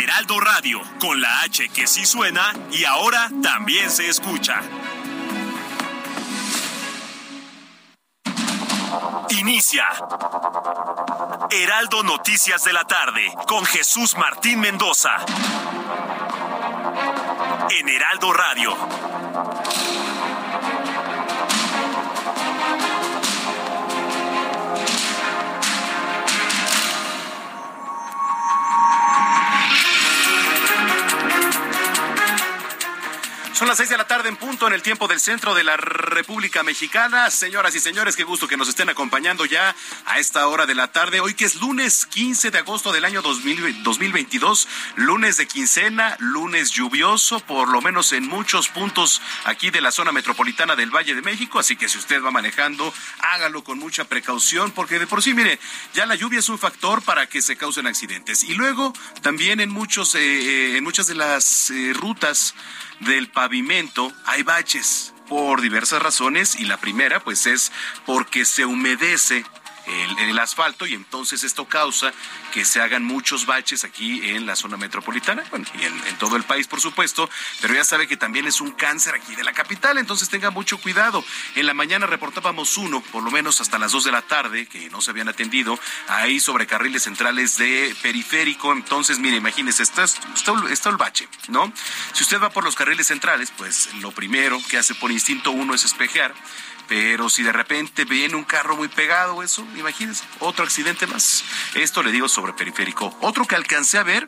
Heraldo Radio, con la H que sí suena y ahora también se escucha. Inicia. Heraldo Noticias de la tarde con Jesús Martín Mendoza. En Heraldo Radio. Son las seis de la tarde en punto en el tiempo del centro de la República Mexicana. Señoras y señores, qué gusto que nos estén acompañando ya a esta hora de la tarde. Hoy que es lunes 15 de agosto del año 2022, lunes de quincena, lunes lluvioso, por lo menos en muchos puntos aquí de la zona metropolitana del Valle de México. Así que si usted va manejando, hágalo con mucha precaución, porque de por sí, mire, ya la lluvia es un factor para que se causen accidentes. Y luego también en muchos, eh, en muchas de las eh, rutas del pavimento hay baches por diversas razones y la primera pues es porque se humedece el, el, asfalto y entonces esto causa que se hagan muchos baches aquí en la zona metropolitana, bueno, y en, todo el país, por supuesto, pero ya sabe que también es un cáncer aquí de la capital, entonces tenga mucho cuidado. En la mañana reportábamos uno, por lo menos hasta las dos de la tarde, que no se habían atendido, ahí sobre carriles centrales de periférico, entonces, mire, imagínese, está, está el bache, ¿no? Si usted va por los carriles centrales, pues lo primero que hace por instinto uno es espejear, pero si de repente viene un carro muy pegado, eso, imagínense, otro accidente más. Esto le digo sobre periférico. Otro que alcancé a ver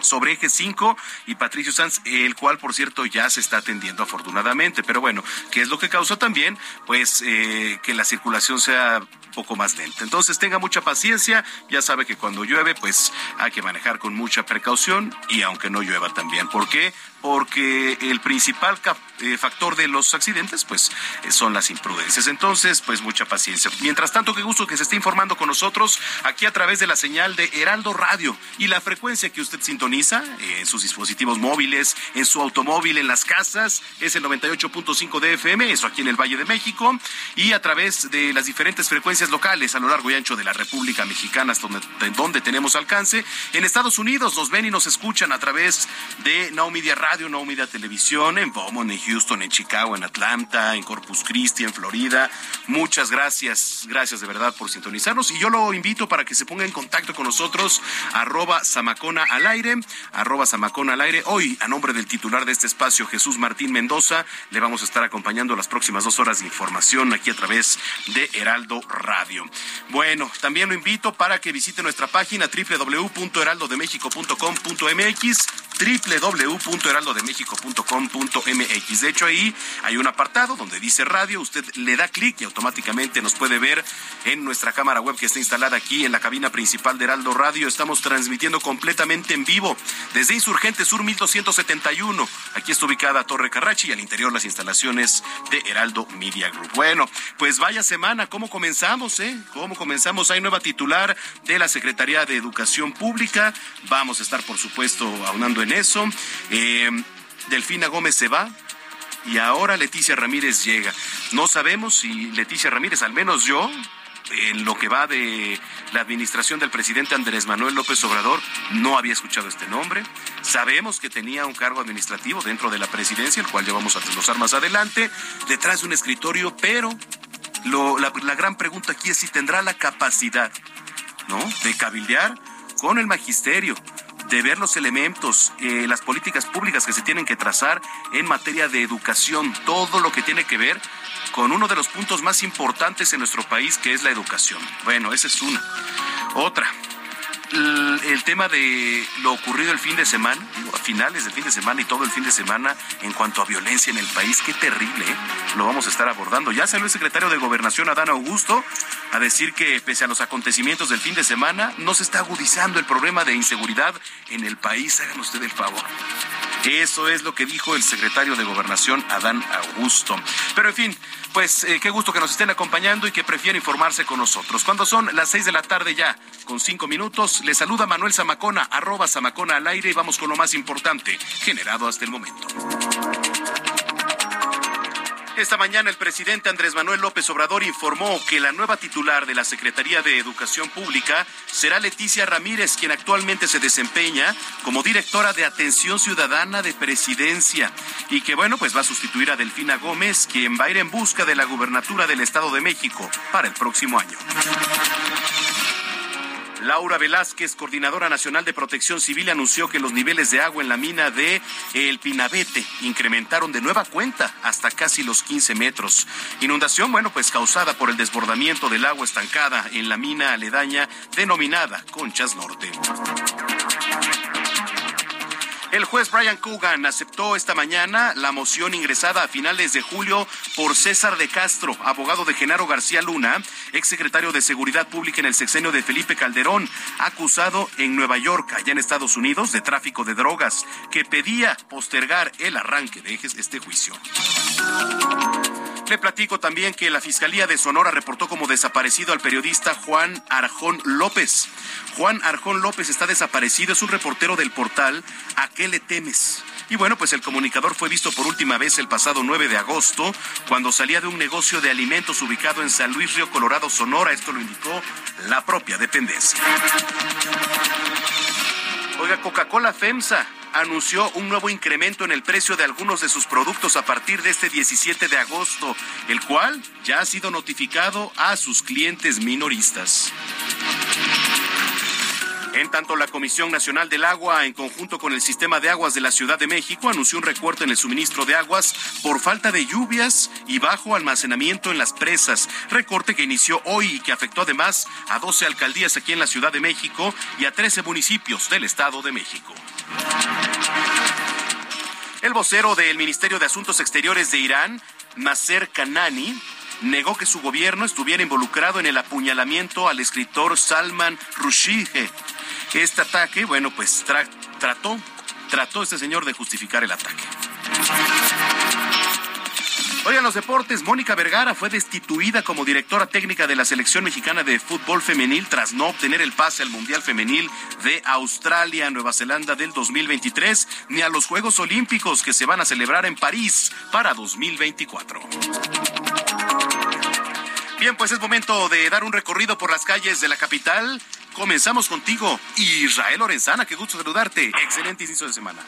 sobre eje 5 y Patricio Sanz, el cual por cierto ya se está atendiendo afortunadamente, pero bueno, ¿qué es lo que causó también? Pues eh, que la circulación sea un poco más lenta. Entonces tenga mucha paciencia, ya sabe que cuando llueve pues hay que manejar con mucha precaución y aunque no llueva también. ¿Por qué? Porque el principal eh, factor de los accidentes pues eh, son las imprudencias. Entonces pues mucha paciencia. Mientras tanto, qué gusto que se esté informando con nosotros aquí a través de la señal de Heraldo Radio y la frecuencia que usted sintoniza en sus dispositivos móviles, en su automóvil, en las casas, es el 98.5 de FM, eso aquí en el Valle de México, y a través de las diferentes frecuencias locales a lo largo y ancho de la República Mexicana, donde, donde tenemos alcance. En Estados Unidos nos ven y nos escuchan a través de Now Radio, Now Media Televisión, en Beaumont, en Houston, en Chicago, en Atlanta, en Corpus Christi, en Florida. Muchas gracias, gracias de verdad por sintonizarnos. Y yo lo invito para que se ponga en contacto con nosotros, arroba Samacona al aire, arroba Samacona al aire. Hoy, a nombre del titular de este espacio, Jesús Martín Mendoza, le vamos a estar acompañando las próximas dos horas de información aquí a través de Heraldo Radio. Bueno, también lo invito para que visite nuestra página www.heraldodemexico.com.mx www.heraldodemexico.com.mx. De hecho, ahí hay un apartado donde dice radio, usted le da clic y automáticamente nos puede ver en nuestra cámara web que está instalada aquí en la cabina principal de Heraldo Radio. Estamos transmitiendo completamente en vivo desde Insurgente Sur 1271. Aquí está ubicada Torre Carrachi y al interior las instalaciones de Heraldo Media Group. Bueno, pues vaya semana, ¿cómo comenzamos? Eh? ¿Cómo comenzamos? Hay nueva titular de la Secretaría de Educación Pública. Vamos a estar, por supuesto, aunando en eso. Eh, Delfina Gómez se va, y ahora Leticia Ramírez llega. No sabemos si Leticia Ramírez, al menos yo, en lo que va de la administración del presidente Andrés Manuel López Obrador, no había escuchado este nombre. Sabemos que tenía un cargo administrativo dentro de la presidencia, el cual ya vamos a desglosar más adelante, detrás de un escritorio, pero la, la gran pregunta aquí es si tendrá la capacidad, ¿no?, de cabildear con el magisterio, de ver los elementos, eh, las políticas públicas que se tienen que trazar en materia de educación, todo lo que tiene que ver con uno de los puntos más importantes en nuestro país, que es la educación. Bueno, esa es una. Otra, el, tema de lo ocurrido el fin de semana, a finales del fin de semana y todo el fin de semana en cuanto a violencia en el país, qué terrible, ¿eh? lo vamos a estar abordando. Ya salió el secretario de Gobernación, Adán Augusto, a decir que pese a los acontecimientos del fin de semana, no se está agudizando el problema de inseguridad en el país. Hagan usted el favor. Eso es lo que dijo el secretario de Gobernación, Adán Augusto. Pero en fin, pues eh, qué gusto que nos estén acompañando y que prefieren informarse con nosotros. Cuando son las seis de la tarde ya, con cinco minutos, le saluda Manuel Zamacona, arroba Zamacona al aire y vamos con lo más importante generado hasta el momento. Esta mañana el presidente Andrés Manuel López Obrador informó que la nueva titular de la Secretaría de Educación Pública será Leticia Ramírez, quien actualmente se desempeña como directora de Atención Ciudadana de Presidencia y que bueno, pues va a sustituir a Delfina Gómez, quien va a ir en busca de la gubernatura del Estado de México para el próximo año. Laura Velázquez, coordinadora nacional de protección civil, anunció que los niveles de agua en la mina de El Pinabete incrementaron de nueva cuenta hasta casi los 15 metros. Inundación, bueno, pues causada por el desbordamiento del agua estancada en la mina aledaña denominada Conchas Norte. El juez Brian Coogan aceptó esta mañana la moción ingresada a finales de julio por César de Castro, abogado de Genaro García Luna, exsecretario de Seguridad Pública en el sexenio de Felipe Calderón, acusado en Nueva York, allá en Estados Unidos, de tráfico de drogas, que pedía postergar el arranque de este juicio. Le platico también que la Fiscalía de Sonora reportó como desaparecido al periodista Juan Arjón López. Juan Arjón López está desaparecido, es un reportero del portal ¿A qué le temes? Y bueno, pues el comunicador fue visto por última vez el pasado 9 de agosto, cuando salía de un negocio de alimentos ubicado en San Luis Río Colorado, Sonora. Esto lo indicó la propia dependencia. Oiga, Coca-Cola FEMSA anunció un nuevo incremento en el precio de algunos de sus productos a partir de este 17 de agosto, el cual ya ha sido notificado a sus clientes minoristas. En tanto, la Comisión Nacional del Agua, en conjunto con el Sistema de Aguas de la Ciudad de México, anunció un recorte en el suministro de aguas por falta de lluvias y bajo almacenamiento en las presas. Recorte que inició hoy y que afectó además a 12 alcaldías aquí en la Ciudad de México y a 13 municipios del Estado de México. El vocero del Ministerio de Asuntos Exteriores de Irán, Nasser Kanani, negó que su gobierno estuviera involucrado en el apuñalamiento al escritor Salman Rushdie. Este ataque, bueno, pues trató, trató este señor de justificar el ataque. Oigan, los deportes, Mónica Vergara fue destituida como directora técnica de la selección mexicana de fútbol femenil tras no obtener el pase al Mundial Femenil de Australia, Nueva Zelanda del 2023, ni a los Juegos Olímpicos que se van a celebrar en París para 2024. Bien, pues es momento de dar un recorrido por las calles de la capital. Comenzamos contigo, Israel Lorenzana, qué gusto saludarte. Excelente inicio de semana.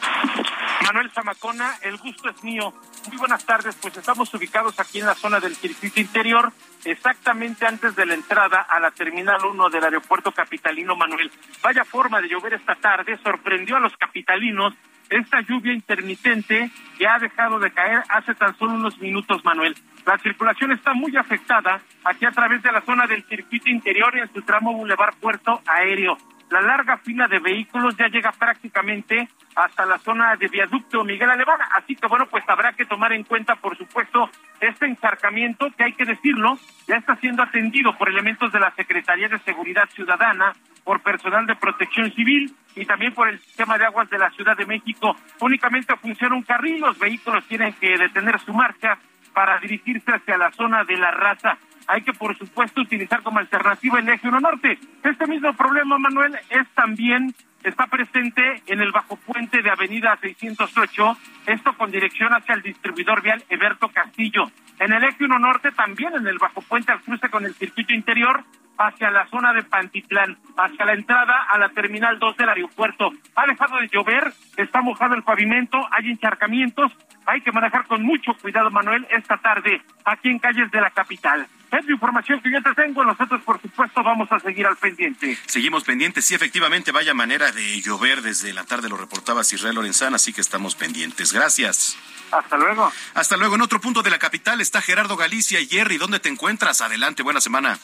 Manuel Zamacona, el gusto es mío. Muy buenas tardes, pues estamos ubicados aquí en la zona del circuito interior, exactamente antes de la entrada a la Terminal 1 del aeropuerto capitalino Manuel. Vaya forma de llover esta tarde, sorprendió a los capitalinos esta lluvia intermitente que ha dejado de caer hace tan solo unos minutos, Manuel. La circulación está muy afectada aquí a través de la zona del circuito interior y en su tramo Boulevard Puerto Aéreo. La larga fila de vehículos ya llega prácticamente hasta la zona de viaducto Miguel Alemán. Así que bueno, pues habrá que tomar en cuenta, por supuesto, este encharcamiento que hay que decirlo, ya está siendo atendido por elementos de la Secretaría de Seguridad Ciudadana, por personal de protección civil y también por el sistema de aguas de la Ciudad de México. Únicamente funciona un carril, los vehículos tienen que detener su marcha para dirigirse hacia la zona de la raza. Hay que, por supuesto, utilizar como alternativa el eje 1 norte. Este mismo problema, Manuel, es también está presente en el bajo puente de Avenida 608, esto con dirección hacia el distribuidor vial Eberto Castillo. En el eje 1 norte también en el bajo puente al cruce con el circuito interior hacia la zona de Pantitlán, hacia la entrada a la terminal 2 del aeropuerto. Ha dejado de llover, está mojado el pavimento, hay encharcamientos, hay que manejar con mucho cuidado, Manuel, esta tarde aquí en calles de la capital. Es la información que yo te tengo. Nosotros, por supuesto, vamos a seguir al pendiente. Seguimos pendientes. Sí, efectivamente, vaya manera de llover desde la tarde, lo reportaba Israel Lorenzana, así que estamos pendientes. Gracias. Hasta luego. Hasta luego. En otro punto de la capital está Gerardo Galicia y Jerry. ¿Dónde te encuentras? Adelante, buena semana.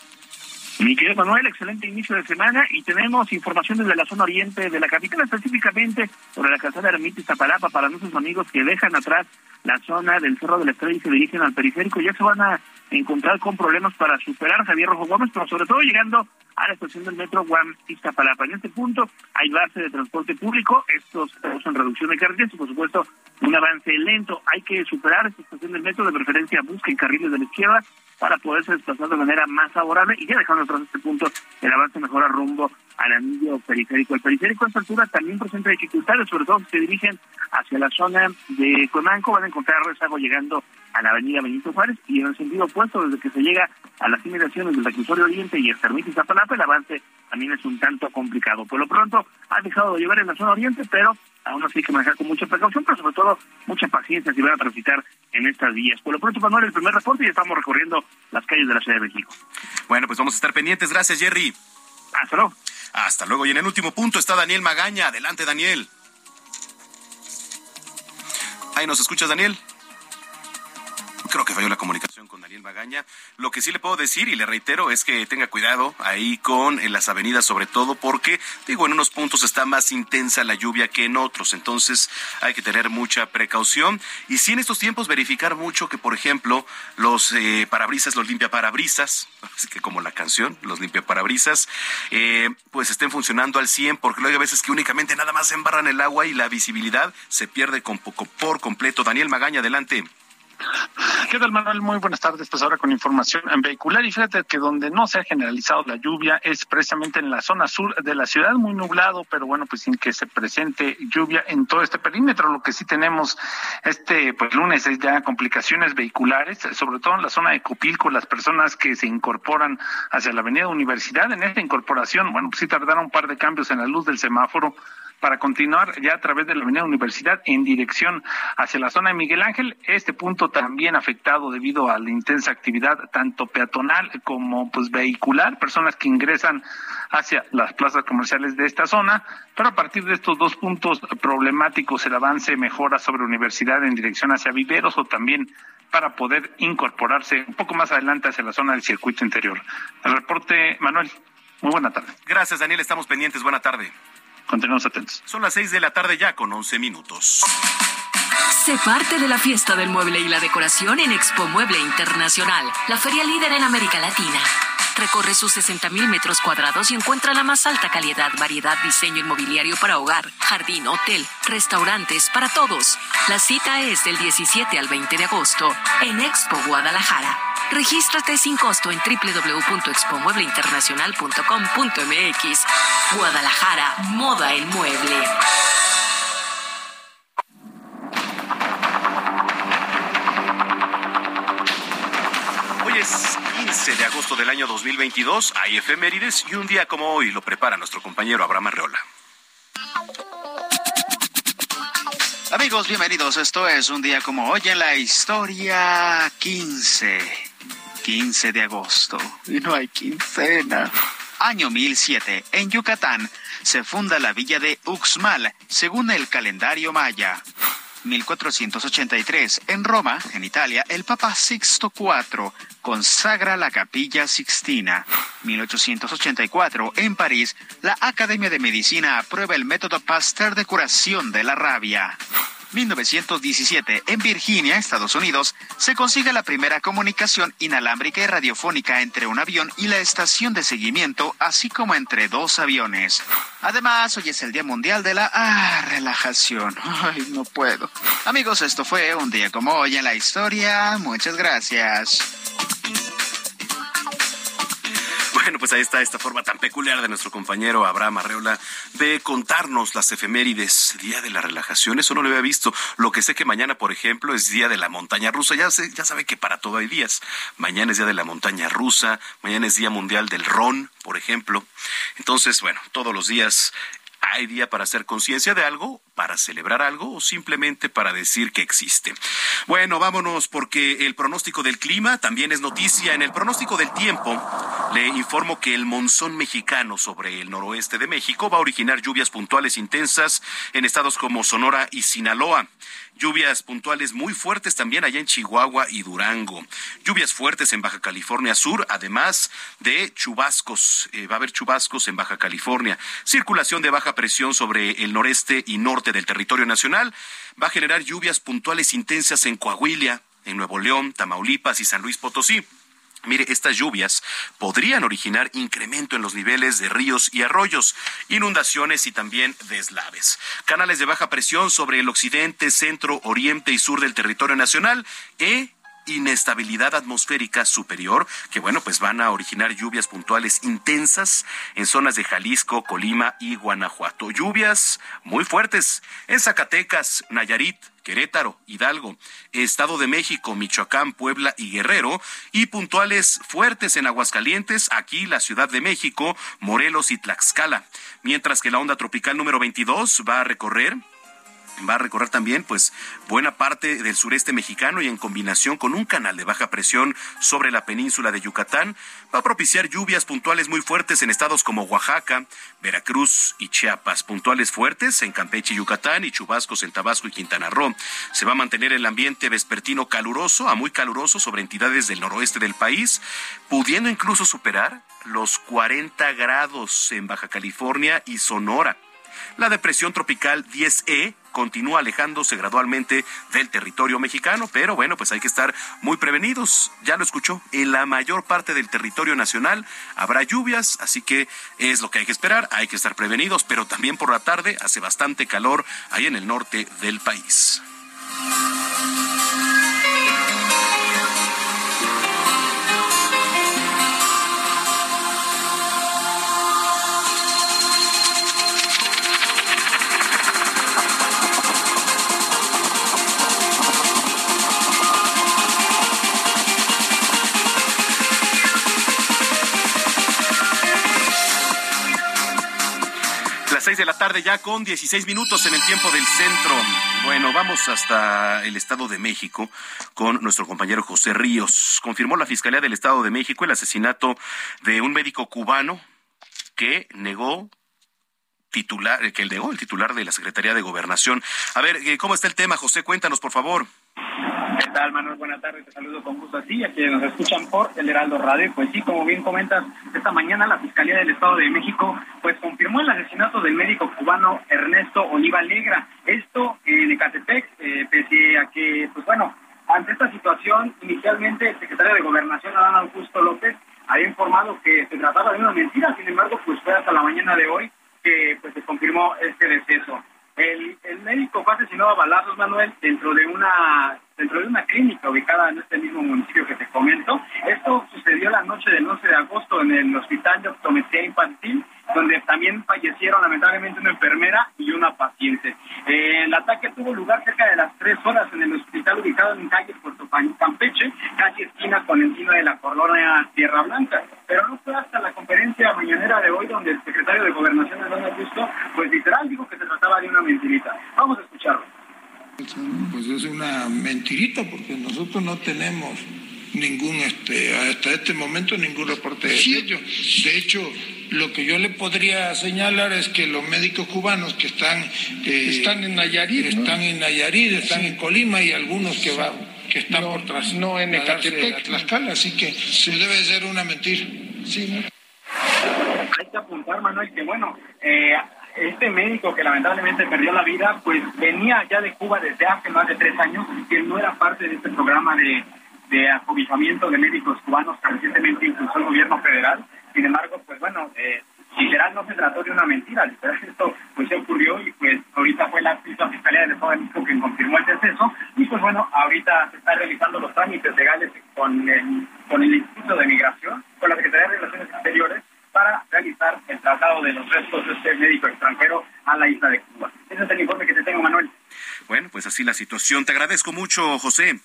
Mi querido Manuel, excelente inicio de semana y tenemos información desde la zona oriente de la capital, específicamente sobre la calzada Ermita Zapalapa para nuestros amigos que dejan atrás la zona del Cerro de la Estrella y se dirigen al periférico. Ya se van a encontrar con problemas para superar Javier Rojo Gómez, pero sobre todo llegando a la estación del metro Guam Iztapalapa. En este punto hay base de transporte público, estos usan reducción de carreteras y por supuesto un avance lento. Hay que superar esta estación del metro, de preferencia busquen carriles de la izquierda para poderse desplazar de manera más favorable y ya dejando atrás este punto el avance mejora rumbo al anillo periférico. El periférico a esta altura también presenta dificultades, sobre todo si se dirigen hacia la zona de Comanco, van a encontrar rezago llegando a la avenida Benito Juárez y en el sentido opuesto, desde que se llega a las inmediaciones del reclusorio oriente y el Termita y El avance también es un tanto complicado. Por lo pronto, ha dejado de llover en la zona oriente, pero aún así hay que manejar con mucha precaución, pero sobre todo mucha paciencia si van a transitar en estas vías. Por lo pronto, Manuel, el primer reporte y estamos recorriendo las calles de la Ciudad de México. Bueno, pues vamos a estar pendientes. Gracias, Jerry. Hasta luego. Hasta luego. Y en el último punto está Daniel Magaña. Adelante, Daniel. Ahí nos escuchas, Daniel creo que falló la comunicación con Daniel Magaña. Lo que sí le puedo decir y le reitero es que tenga cuidado ahí con las avenidas sobre todo porque digo en unos puntos está más intensa la lluvia que en otros, entonces hay que tener mucha precaución y sí en estos tiempos verificar mucho que por ejemplo los eh, parabrisas, los limpia parabrisas, así que como la canción, los limpia parabrisas, eh, pues estén funcionando al 100 porque luego hay veces que únicamente nada más embarran el agua y la visibilidad se pierde con poco, por completo. Daniel Magaña, adelante. ¿Qué tal, Manuel? Muy buenas tardes. Pues ahora con información en vehicular. Y fíjate que donde no se ha generalizado la lluvia es precisamente en la zona sur de la ciudad, muy nublado, pero bueno, pues sin que se presente lluvia en todo este perímetro. Lo que sí tenemos este pues lunes es ya complicaciones vehiculares, sobre todo en la zona de Copilco, las personas que se incorporan hacia la avenida Universidad. En esta incorporación, bueno, pues sí tardaron un par de cambios en la luz del semáforo para continuar ya a través de la Avenida Universidad en dirección hacia la zona de Miguel Ángel. Este punto también afectado debido a la intensa actividad tanto peatonal como pues vehicular, personas que ingresan hacia las plazas comerciales de esta zona, pero a partir de estos dos puntos problemáticos el avance mejora sobre Universidad en dirección hacia Viveros o también para poder incorporarse un poco más adelante hacia la zona del circuito interior. El reporte, Manuel. Muy buena tarde. Gracias, Daniel. Estamos pendientes. Buena tarde. Continuamos atentos. Son las seis de la tarde ya con once minutos. Sé parte de la fiesta del mueble y la decoración en Expo Mueble Internacional, la feria líder en América Latina. Recorre sus 60 mil metros cuadrados y encuentra la más alta calidad, variedad, diseño inmobiliario para hogar, jardín, hotel, restaurantes, para todos. La cita es del 17 al 20 de agosto en Expo Guadalajara. Regístrate sin costo en www.expomuebleinternacional.com.mx. Guadalajara, moda en mueble. 13 de agosto del año 2022. Hay efemérides y un día como hoy lo prepara nuestro compañero Abraham Arreola. Amigos, bienvenidos. Esto es un día como hoy en la historia 15. 15 de agosto. Y no hay quincena. Año 1007, en Yucatán, se funda la villa de Uxmal, según el calendario maya. 1483. En Roma, en Italia, el Papa Sixto IV consagra la Capilla Sixtina. 1884. En París, la Academia de Medicina aprueba el método Pasteur de curación de la rabia. 1917, en Virginia, Estados Unidos, se consigue la primera comunicación inalámbrica y radiofónica entre un avión y la estación de seguimiento, así como entre dos aviones. Además, hoy es el Día Mundial de la ah, Relajación. Ay, no puedo. Amigos, esto fue un día como hoy en la historia. Muchas gracias. Bueno, pues ahí está esta forma tan peculiar de nuestro compañero Abraham Arreola de contarnos las efemérides, Día de la Relajación. Eso no lo había visto. Lo que sé que mañana, por ejemplo, es Día de la Montaña Rusa. Ya, ya sabe que para todo hay días. Mañana es Día de la Montaña Rusa, mañana es Día Mundial del Ron, por ejemplo. Entonces, bueno, todos los días hay día para hacer conciencia de algo, para celebrar algo o simplemente para decir que existe. Bueno, vámonos porque el pronóstico del clima también es noticia. En el pronóstico del tiempo le informo que el monzón mexicano sobre el noroeste de México va a originar lluvias puntuales intensas en estados como Sonora y Sinaloa. Lluvias puntuales muy fuertes también allá en Chihuahua y Durango. Lluvias fuertes en Baja California Sur, además de chubascos. Eh, va a haber chubascos en Baja California. Circulación de baja presión sobre el noreste y norte del territorio nacional. Va a generar lluvias puntuales intensas en Coahuila, en Nuevo León, Tamaulipas y San Luis Potosí. Mire, estas lluvias podrían originar incremento en los niveles de ríos y arroyos, inundaciones y también deslaves. Canales de baja presión sobre el occidente, centro, oriente y sur del territorio nacional e inestabilidad atmosférica superior, que bueno, pues van a originar lluvias puntuales intensas en zonas de Jalisco, Colima y Guanajuato. Lluvias muy fuertes en Zacatecas, Nayarit, Querétaro, Hidalgo, Estado de México, Michoacán, Puebla y Guerrero, y puntuales fuertes en Aguascalientes, aquí la Ciudad de México, Morelos y Tlaxcala. Mientras que la onda tropical número 22 va a recorrer va a recorrer también pues buena parte del sureste mexicano y en combinación con un canal de baja presión sobre la península de Yucatán va a propiciar lluvias puntuales muy fuertes en estados como Oaxaca, Veracruz y Chiapas, puntuales fuertes en Campeche y Yucatán y chubascos en Tabasco y Quintana Roo. Se va a mantener el ambiente vespertino caluroso a muy caluroso sobre entidades del noroeste del país, pudiendo incluso superar los 40 grados en Baja California y Sonora. La depresión tropical 10E continúa alejándose gradualmente del territorio mexicano, pero bueno, pues hay que estar muy prevenidos. Ya lo escuchó, en la mayor parte del territorio nacional habrá lluvias, así que es lo que hay que esperar, hay que estar prevenidos, pero también por la tarde hace bastante calor ahí en el norte del país. Tarde ya con 16 minutos en el tiempo del centro. Bueno, vamos hasta el Estado de México con nuestro compañero José Ríos. Confirmó la Fiscalía del Estado de México el asesinato de un médico cubano que negó titular, que negó el titular de la Secretaría de Gobernación. A ver, eh, ¿cómo está el tema, José? Cuéntanos, por favor. ¿Qué tal, Manuel? Buenas tardes. Te saludo con gusto a ti, a quienes nos escuchan por el Heraldo Radio. Pues sí, como bien comentas, esta mañana la Fiscalía del Estado de México pues confirmó el asesinato del médico cubano Ernesto Oliva Negra. Esto en Ecatepec, eh, pese a que, pues bueno, ante esta situación, inicialmente el secretario de Gobernación, Adán Augusto López, había informado que se trataba de una mentira. Sin embargo, pues fue hasta la mañana de hoy que pues se confirmó este deceso. El, el médico fue asesinado a balazos, Manuel, dentro de una dentro de una clínica ubicada en este mismo municipio que te comento. Esto sucedió la noche del 11 de agosto en el Hospital de Optometría Infantil, donde también fallecieron lamentablemente una enfermera y una paciente. Eh, el ataque tuvo lugar cerca de las tres horas en el hospital ubicado en calle Puerto Campeche, casi esquina con encima de la colonia Tierra Blanca. Pero no fue hasta la conferencia mañanera de hoy donde el secretario de Gobernación, Hernán Augusto, pues literal dijo que se trataba de una mentirita. Vamos a escucharlo. Pues es una mentirita porque nosotros no tenemos ningún, este, hasta este momento ningún reporte de ello. De hecho, lo que yo le podría señalar es que los médicos cubanos que están eh, están en Nayarit, están en Nayarit, están en Colima y algunos que van que están por tras no en Ecatepec, Tlaxcala, así que se debe ser una mentira. Sí. Hay que apuntar, Manuel, que bueno, eh, este médico que lamentablemente perdió la vida, pues venía ya de Cuba desde hace más de tres años, que no era parte de este programa de, de acobijamiento de médicos cubanos que recientemente impulsó el gobierno federal. Sin embargo, pues bueno, eh, literal no se trató de una mentira, literal esto pues se ocurrió y pues ahorita fue la, Fiscalía del Estado de México quien confirmó el deceso y pues bueno, ahorita se están realizando los trámites legales con el, con el Instituto de Migración, con la Secretaría de Relaciones Exteriores para realizar el tratado de los restos de este médico extranjero a la isla de Cuba. Ese es el informe que te tengo, Manuel. Bueno, pues así la situación. Te agradezco mucho, José.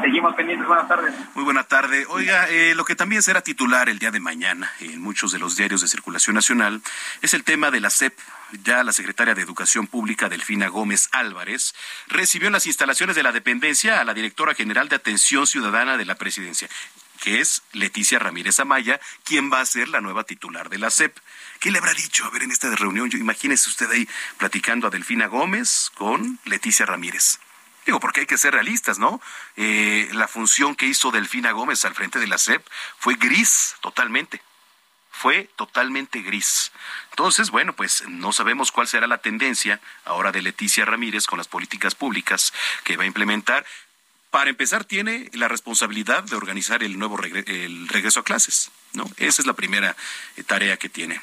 Seguimos pendientes. Buenas tardes. Muy buena tarde. Oiga, eh, lo que también será titular el día de mañana en muchos de los diarios de circulación nacional es el tema de la SEP. Ya la secretaria de Educación Pública, Delfina Gómez Álvarez, recibió en las instalaciones de la dependencia a la directora general de Atención Ciudadana de la Presidencia que es Leticia Ramírez Amaya, quien va a ser la nueva titular de la SEP. ¿Qué le habrá dicho? A ver, en esta reunión, imagínese usted ahí platicando a Delfina Gómez con Leticia Ramírez. Digo, porque hay que ser realistas, ¿no? Eh, la función que hizo Delfina Gómez al frente de la SEP fue gris, totalmente. Fue totalmente gris. Entonces, bueno, pues no sabemos cuál será la tendencia ahora de Leticia Ramírez con las políticas públicas que va a implementar. Para empezar, tiene la responsabilidad de organizar el nuevo el regreso a clases, ¿no? Esa es la primera eh, tarea que tiene.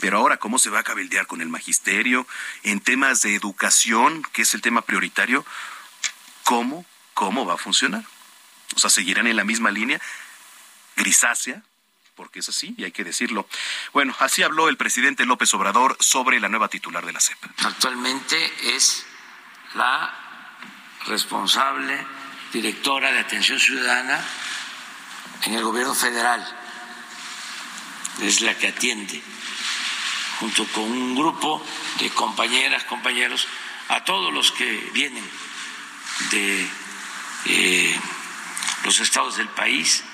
Pero ahora, ¿cómo se va a cabildear con el magisterio en temas de educación, que es el tema prioritario? ¿Cómo, cómo va a funcionar? O sea, seguirán en la misma línea grisácea, porque es así y hay que decirlo. Bueno, así habló el presidente López Obrador sobre la nueva titular de la CEP. Actualmente es la responsable directora de Atención Ciudadana en el gobierno federal. Es la que atiende, junto con un grupo de compañeras, compañeros, a todos los que vienen de eh, los estados del país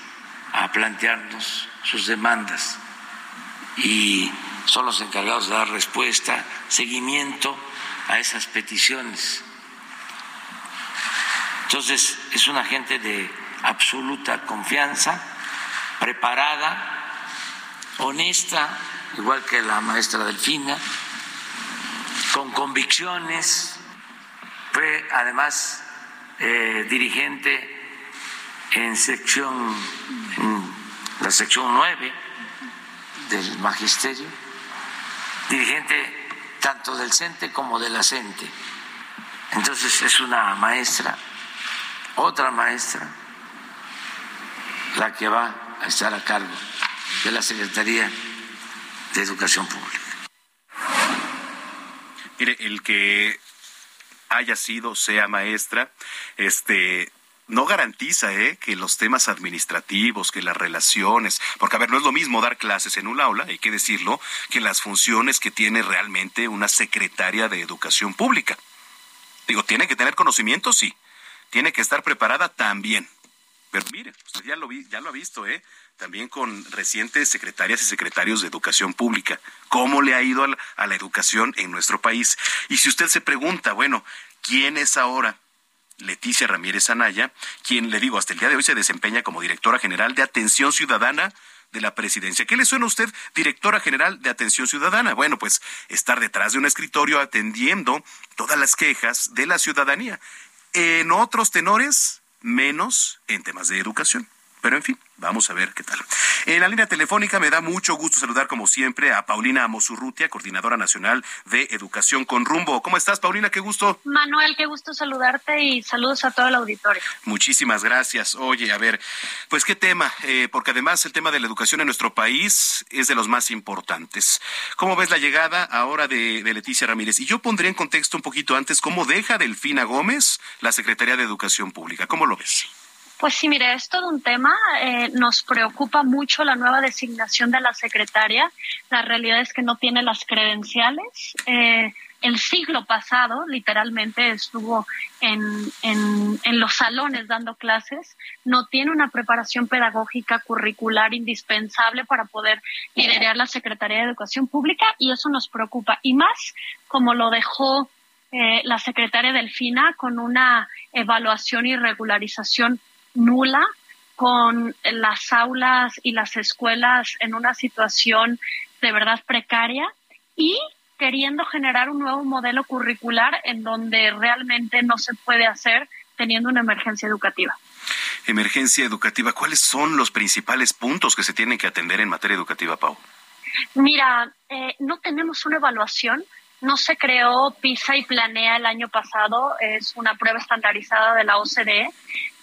a plantearnos sus demandas y son los encargados de dar respuesta, seguimiento a esas peticiones entonces, es una gente de absoluta confianza, preparada, honesta, igual que la maestra Delfina, con convicciones, fue además eh, dirigente en sección, la sección 9 del magisterio, dirigente tanto del CENTE como de la CENTE. Entonces es una maestra otra maestra la que va a estar a cargo de la Secretaría de Educación Pública. Mire, el que haya sido, sea maestra, este, no garantiza ¿eh? que los temas administrativos, que las relaciones, porque a ver, no es lo mismo dar clases en un aula, hay que decirlo, que las funciones que tiene realmente una secretaria de educación pública. Digo, tiene que tener conocimiento, sí, tiene que estar preparada también. Pero mire, usted ya lo, vi, ya lo ha visto, ¿eh? También con recientes secretarias y secretarios de educación pública. ¿Cómo le ha ido a la, a la educación en nuestro país? Y si usted se pregunta, bueno, ¿quién es ahora Leticia Ramírez Anaya, quien le digo hasta el día de hoy se desempeña como directora general de Atención Ciudadana de la presidencia. ¿Qué le suena a usted, directora general de Atención Ciudadana? Bueno, pues estar detrás de un escritorio atendiendo todas las quejas de la ciudadanía. En otros tenores, menos en temas de educación. Pero en fin, vamos a ver qué tal. En la línea telefónica me da mucho gusto saludar como siempre a Paulina Amosurrutia, coordinadora nacional de Educación con Rumbo. ¿Cómo estás, Paulina? Qué gusto. Manuel, qué gusto saludarte y saludos a todo el auditorio. Muchísimas gracias. Oye, a ver, pues qué tema, eh, porque además el tema de la educación en nuestro país es de los más importantes. ¿Cómo ves la llegada ahora de, de Leticia Ramírez? Y yo pondría en contexto un poquito antes cómo deja Delfina Gómez la Secretaría de Educación Pública. ¿Cómo lo ves? Pues sí, mire, es todo un tema. Eh, nos preocupa mucho la nueva designación de la secretaria. La realidad es que no tiene las credenciales. Eh, el siglo pasado, literalmente, estuvo en, en, los salones dando clases, no tiene una preparación pedagógica curricular indispensable para poder liderar la Secretaría de Educación Pública y eso nos preocupa. Y más como lo dejó eh, la secretaria Delfina con una evaluación y regularización nula con las aulas y las escuelas en una situación de verdad precaria y queriendo generar un nuevo modelo curricular en donde realmente no se puede hacer teniendo una emergencia educativa. Emergencia educativa, ¿cuáles son los principales puntos que se tienen que atender en materia educativa, Pau? Mira, eh, no tenemos una evaluación no se creó PISA y Planea el año pasado, es una prueba estandarizada de la OCDE,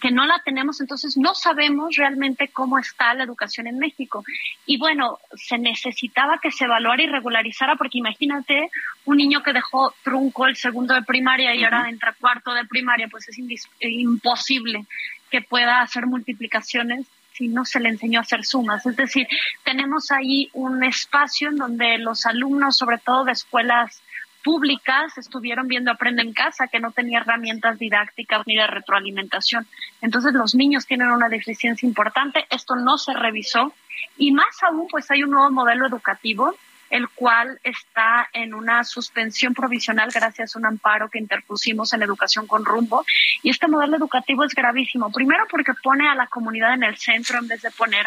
que no la tenemos, entonces no sabemos realmente cómo está la educación en México. Y bueno, se necesitaba que se evaluara y regularizara, porque imagínate un niño que dejó trunco el segundo de primaria y ahora entra cuarto de primaria, pues es imposible que pueda hacer multiplicaciones si no se le enseñó a hacer sumas. Es decir, tenemos ahí un espacio en donde los alumnos, sobre todo de escuelas públicas, estuvieron viendo Aprende en Casa, que no tenía herramientas didácticas ni de retroalimentación. Entonces los niños tienen una deficiencia importante, esto no se revisó y más aún, pues hay un nuevo modelo educativo el cual está en una suspensión provisional gracias a un amparo que interpusimos en Educación con Rumbo. Y este modelo educativo es gravísimo. Primero porque pone a la comunidad en el centro en vez de poner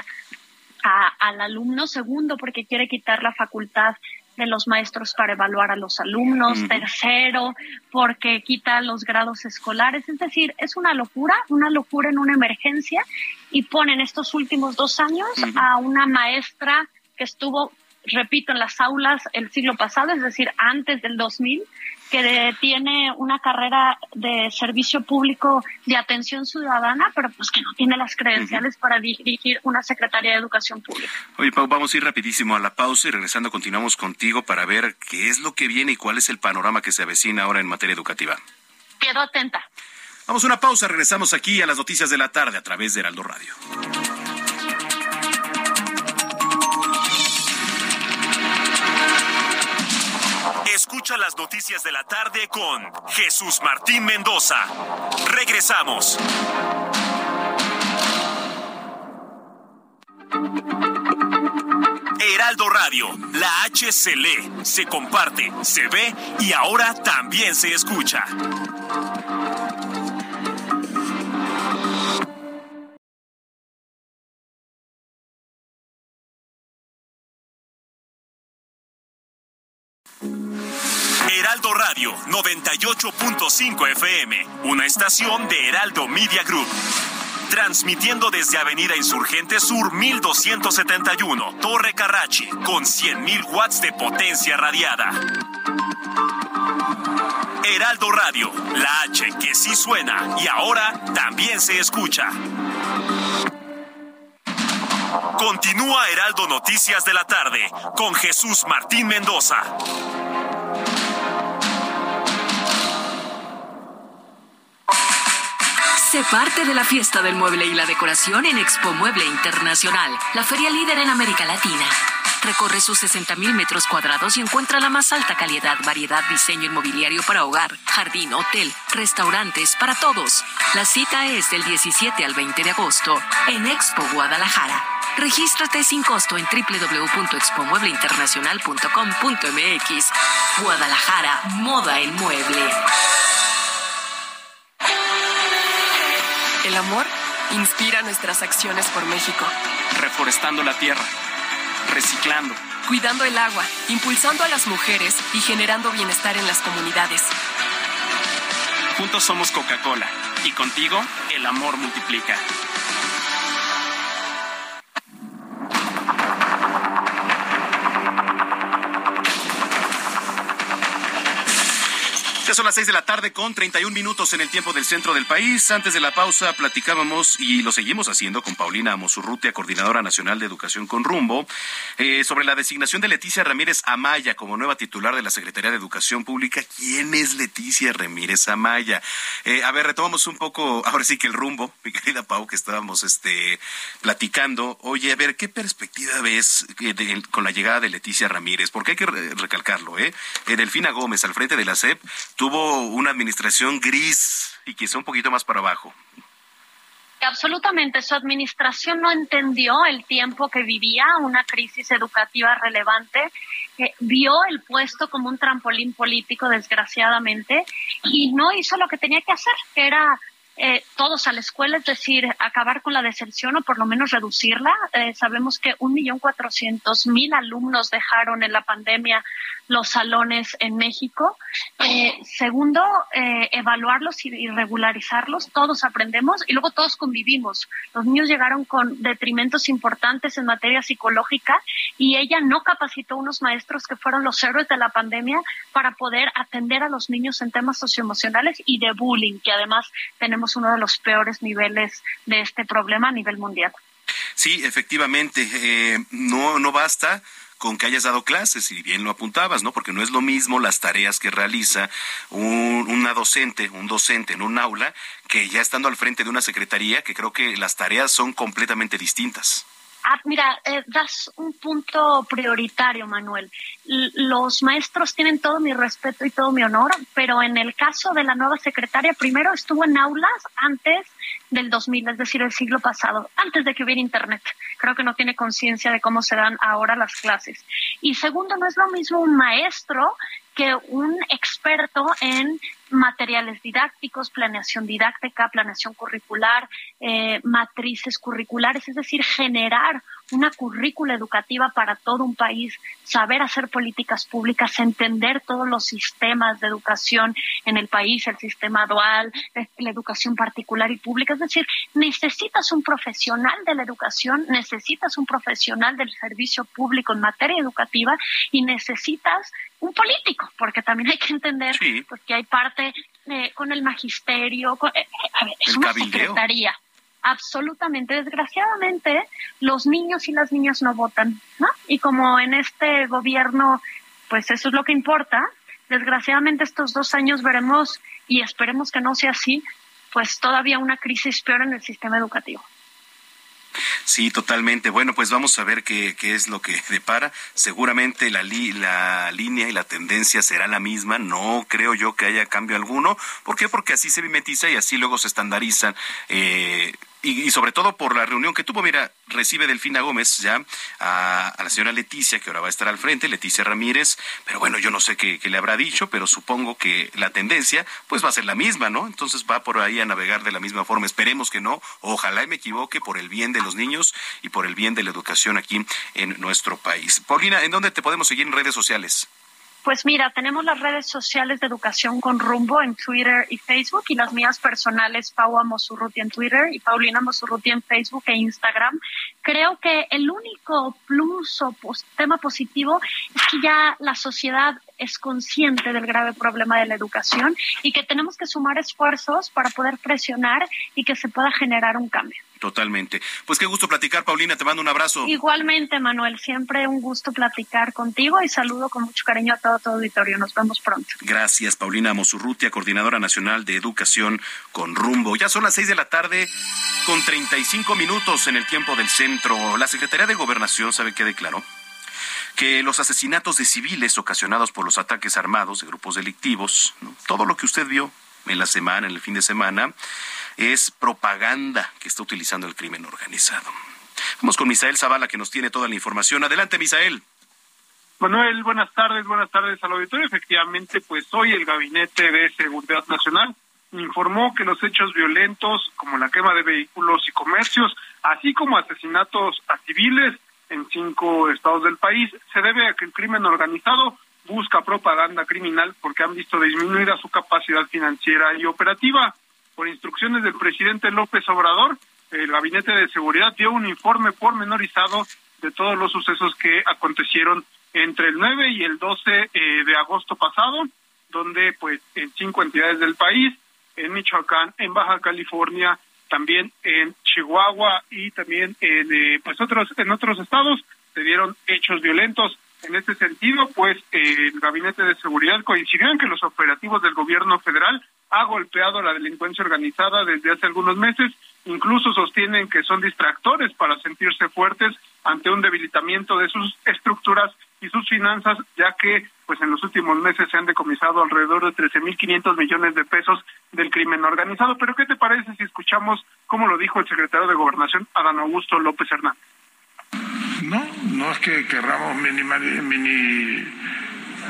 al alumno. Segundo porque quiere quitar la facultad de los maestros para evaluar a los alumnos. Tercero, porque quita los grados escolares. Es decir, es una locura, una locura en una emergencia y pone en estos últimos dos años a una maestra que estuvo repito, en las aulas el siglo pasado, es decir, antes del 2000, que tiene una carrera de servicio público de atención ciudadana, pero pues que no tiene las credenciales para dirigir una Secretaría de Educación Pública. Oye, Pau, vamos a ir rapidísimo a la pausa y regresando continuamos contigo para ver qué es lo que viene y cuál es el panorama que se avecina ahora en materia educativa. Quedo atenta. Vamos a una pausa, regresamos aquí a las noticias de la tarde a través de Heraldo Radio. Escucha las noticias de la tarde con Jesús Martín Mendoza. Regresamos. Heraldo Radio, la H se lee, se comparte, se ve y ahora también se escucha. Heraldo Radio 98.5 FM, una estación de Heraldo Media Group. Transmitiendo desde Avenida Insurgente Sur 1271, Torre Carrachi, con 100.000 watts de potencia radiada. Heraldo Radio, la H que sí suena y ahora también se escucha. Continúa Heraldo Noticias de la tarde con Jesús Martín Mendoza. Sé parte de la fiesta del mueble y la decoración en Expo Mueble Internacional, la feria líder en América Latina. Recorre sus 60.000 metros cuadrados y encuentra la más alta calidad, variedad, diseño inmobiliario para hogar, jardín, hotel, restaurantes, para todos. La cita es del 17 al 20 de agosto en Expo Guadalajara. Regístrate sin costo en www.expomuebleinternacional.com.mx. Guadalajara, moda en mueble. El amor inspira nuestras acciones por México. Reforestando la tierra, reciclando, cuidando el agua, impulsando a las mujeres y generando bienestar en las comunidades. Juntos somos Coca-Cola y contigo el amor multiplica. Son las seis de la tarde con 31 minutos en el tiempo del centro del país. Antes de la pausa platicábamos y lo seguimos haciendo con Paulina Mosurrutia, coordinadora nacional de educación con rumbo, eh, sobre la designación de Leticia Ramírez Amaya como nueva titular de la Secretaría de Educación Pública. ¿Quién es Leticia Ramírez Amaya? Eh, a ver, retomamos un poco, ahora sí que el rumbo, mi querida Pau, que estábamos este, platicando. Oye, a ver, ¿qué perspectiva ves eh, con la llegada de Leticia Ramírez? Porque hay que recalcarlo, ¿eh? Delfina Gómez, al frente de la SEP, tuvo una administración gris y quizá un poquito más para abajo. Absolutamente, su administración no entendió el tiempo que vivía una crisis educativa relevante, eh, vio el puesto como un trampolín político, desgraciadamente, y no hizo lo que tenía que hacer, que era eh, todos a la escuela, es decir, acabar con la deserción o por lo menos reducirla. Eh, sabemos que un millón cuatrocientos mil alumnos dejaron en la pandemia los salones en México. Eh, segundo, eh, evaluarlos y regularizarlos. Todos aprendemos y luego todos convivimos. Los niños llegaron con detrimentos importantes en materia psicológica y ella no capacitó unos maestros que fueron los héroes de la pandemia para poder atender a los niños en temas socioemocionales y de bullying, que además tenemos uno de los peores niveles de este problema a nivel mundial. Sí, efectivamente, eh, no, no basta con que hayas dado clases, y bien lo apuntabas, ¿no? Porque no es lo mismo las tareas que realiza una docente, un docente en un aula, que ya estando al frente de una secretaría, que creo que las tareas son completamente distintas. Ah, mira, eh, das un punto prioritario, Manuel. los maestros tienen todo mi respeto y todo mi honor, pero en el caso de la nueva secretaria, primero estuvo en aulas antes del 2000, es decir, el siglo pasado, antes de que hubiera Internet. Creo que no tiene conciencia de cómo se dan ahora las clases. Y segundo, no es lo mismo un maestro que un experto en materiales didácticos, planeación didáctica, planeación curricular, eh, matrices curriculares, es decir, generar una currícula educativa para todo un país, saber hacer políticas públicas, entender todos los sistemas de educación en el país, el sistema dual, la educación particular y pública. Es decir, necesitas un profesional de la educación, necesitas un profesional del servicio público en materia educativa y necesitas un político, porque también hay que entender pues, que hay parte eh, con el magisterio, eh, eh, a ver, es una secretaría absolutamente. Desgraciadamente, los niños y las niñas no votan, ¿no? Y como en este gobierno, pues eso es lo que importa, desgraciadamente estos dos años veremos, y esperemos que no sea así, pues todavía una crisis peor en el sistema educativo. Sí, totalmente. Bueno, pues vamos a ver qué, qué es lo que depara. Seguramente la, la línea y la tendencia será la misma. No creo yo que haya cambio alguno. ¿Por qué? Porque así se mimetiza y así luego se estandarizan. Eh, y, sobre todo por la reunión que tuvo, mira, recibe Delfina Gómez ya a, la señora Leticia, que ahora va a estar al frente, Leticia Ramírez, pero bueno, yo no sé qué, le habrá dicho, pero supongo que la tendencia pues va a ser la misma, ¿no? Entonces va por ahí a navegar de la misma forma, esperemos que no, ojalá y me equivoque por el bien de los niños y por el bien de la educación aquí en nuestro país. Paulina, ¿en dónde te podemos seguir en redes sociales? Pues mira, tenemos las redes sociales de Educación con Rumbo en Twitter y Facebook y las mías personales, Pau Mosurruti en Twitter y Paulina Mosurruti en Facebook e Instagram. Creo que el único plus o tema positivo es que ya la sociedad es consciente del grave problema de la educación y que tenemos que sumar esfuerzos para poder presionar y que se pueda generar un cambio. Totalmente. Pues qué gusto platicar, Paulina, te mando un abrazo. Igualmente, Manuel, siempre un gusto platicar contigo y saludo con mucho cariño a todo tu auditorio. Nos vemos pronto. Gracias, Paulina Mosurrutia, coordinadora nacional de educación con rumbo. Ya son las seis de la tarde con 35 minutos en el tiempo del centro. La Secretaría de Gobernación, ¿sabe qué declaró? que los asesinatos de civiles ocasionados por los ataques armados de grupos delictivos, todo lo que usted vio en la semana, en el fin de semana, es propaganda que está utilizando el crimen organizado. Vamos con Misael Zavala que nos tiene toda la información. Adelante, Misael. Manuel, buenas tardes, buenas tardes al auditorio. Efectivamente, pues hoy el Gabinete de Seguridad Nacional informó que los hechos violentos como la quema de vehículos y comercios, así como asesinatos a civiles en cinco estados del país, se debe a que el crimen organizado busca propaganda criminal porque han visto disminuida su capacidad financiera y operativa por instrucciones del presidente López Obrador, el Gabinete de Seguridad dio un informe pormenorizado de todos los sucesos que acontecieron entre el 9 y el 12 eh, de agosto pasado, donde pues en cinco entidades del país, en Michoacán, en Baja California, también en Chihuahua y también en eh, pues otros en otros estados se dieron hechos violentos. En este sentido, pues el Gabinete de Seguridad coincidió en que los operativos del gobierno federal ha golpeado la delincuencia organizada desde hace algunos meses. Incluso sostienen que son distractores para sentirse fuertes ante un debilitamiento de sus estructuras y sus finanzas, ya que pues en los últimos meses se han decomisado alrededor de 13.500 millones de pesos del crimen organizado. Pero ¿qué te parece si escuchamos cómo lo dijo el secretario de Gobernación, Adán Augusto López Hernández? No, no es que querramos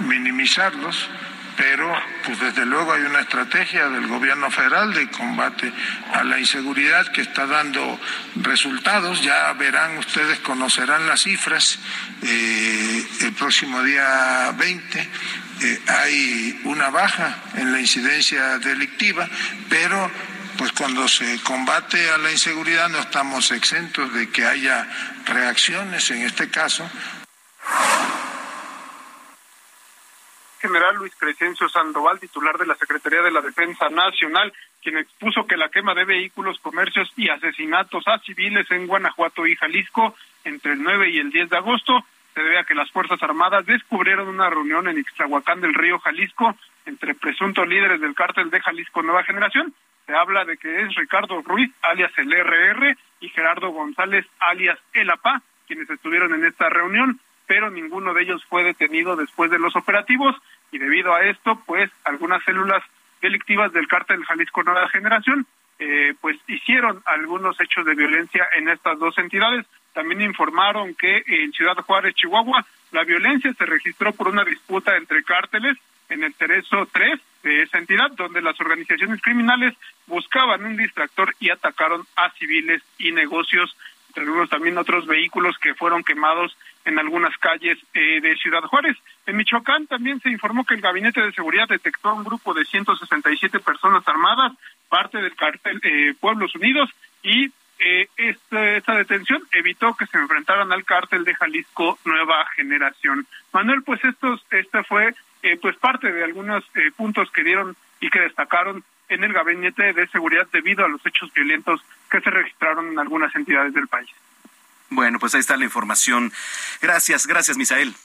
minimizarlos, pero pues desde luego hay una estrategia del gobierno federal de combate a la inseguridad que está dando resultados. Ya verán ustedes, conocerán las cifras eh, el próximo día 20. Eh, hay una baja en la incidencia delictiva, pero pues cuando se combate a la inseguridad no estamos exentos de que haya reacciones, en este caso general Luis Crescencio Sandoval, titular de la Secretaría de la Defensa Nacional, quien expuso que la quema de vehículos, comercios y asesinatos a civiles en Guanajuato y Jalisco entre el 9 y el 10 de agosto se debe a que las Fuerzas Armadas descubrieron una reunión en Ixtlahuacán del Río Jalisco entre presuntos líderes del cártel de Jalisco Nueva Generación. Se habla de que es Ricardo Ruiz, alias el RR, y Gerardo González, alias El APA, quienes estuvieron en esta reunión, pero ninguno de ellos fue detenido después de los operativos y debido a esto, pues algunas células delictivas del cártel Jalisco Nueva Generación eh, pues hicieron algunos hechos de violencia en estas dos entidades. También informaron que en Ciudad Juárez, Chihuahua, la violencia se registró por una disputa entre cárteles en el Tereso 3 de esa entidad, donde las organizaciones criminales buscaban un distractor y atacaron a civiles y negocios, entre algunos también otros vehículos que fueron quemados en algunas calles eh, de Ciudad Juárez. En Michoacán también se informó que el Gabinete de Seguridad detectó un grupo de 167 personas armadas, parte del cartel eh, Pueblos Unidos, y eh, este, esta, detención evitó que se enfrentaran al cártel de Jalisco Nueva Generación. Manuel, pues estos, esta fue eh, pues parte de algunos eh, puntos que dieron y que destacaron en el gabinete de seguridad debido a los hechos violentos que se registraron en algunas entidades del país. Bueno, pues ahí está la información. Gracias, gracias, Misael.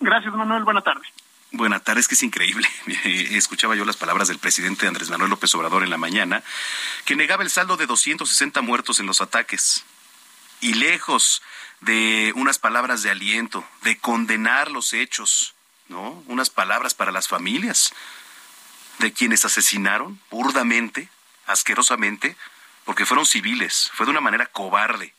Gracias, Manuel. Buenas tardes. Buenas tardes, que es increíble. Escuchaba yo las palabras del presidente Andrés Manuel López Obrador en la mañana, que negaba el saldo de 260 muertos en los ataques. Y lejos de unas palabras de aliento, de condenar los hechos, ¿no? Unas palabras para las familias de quienes asesinaron burdamente, asquerosamente, porque fueron civiles, fue de una manera cobarde.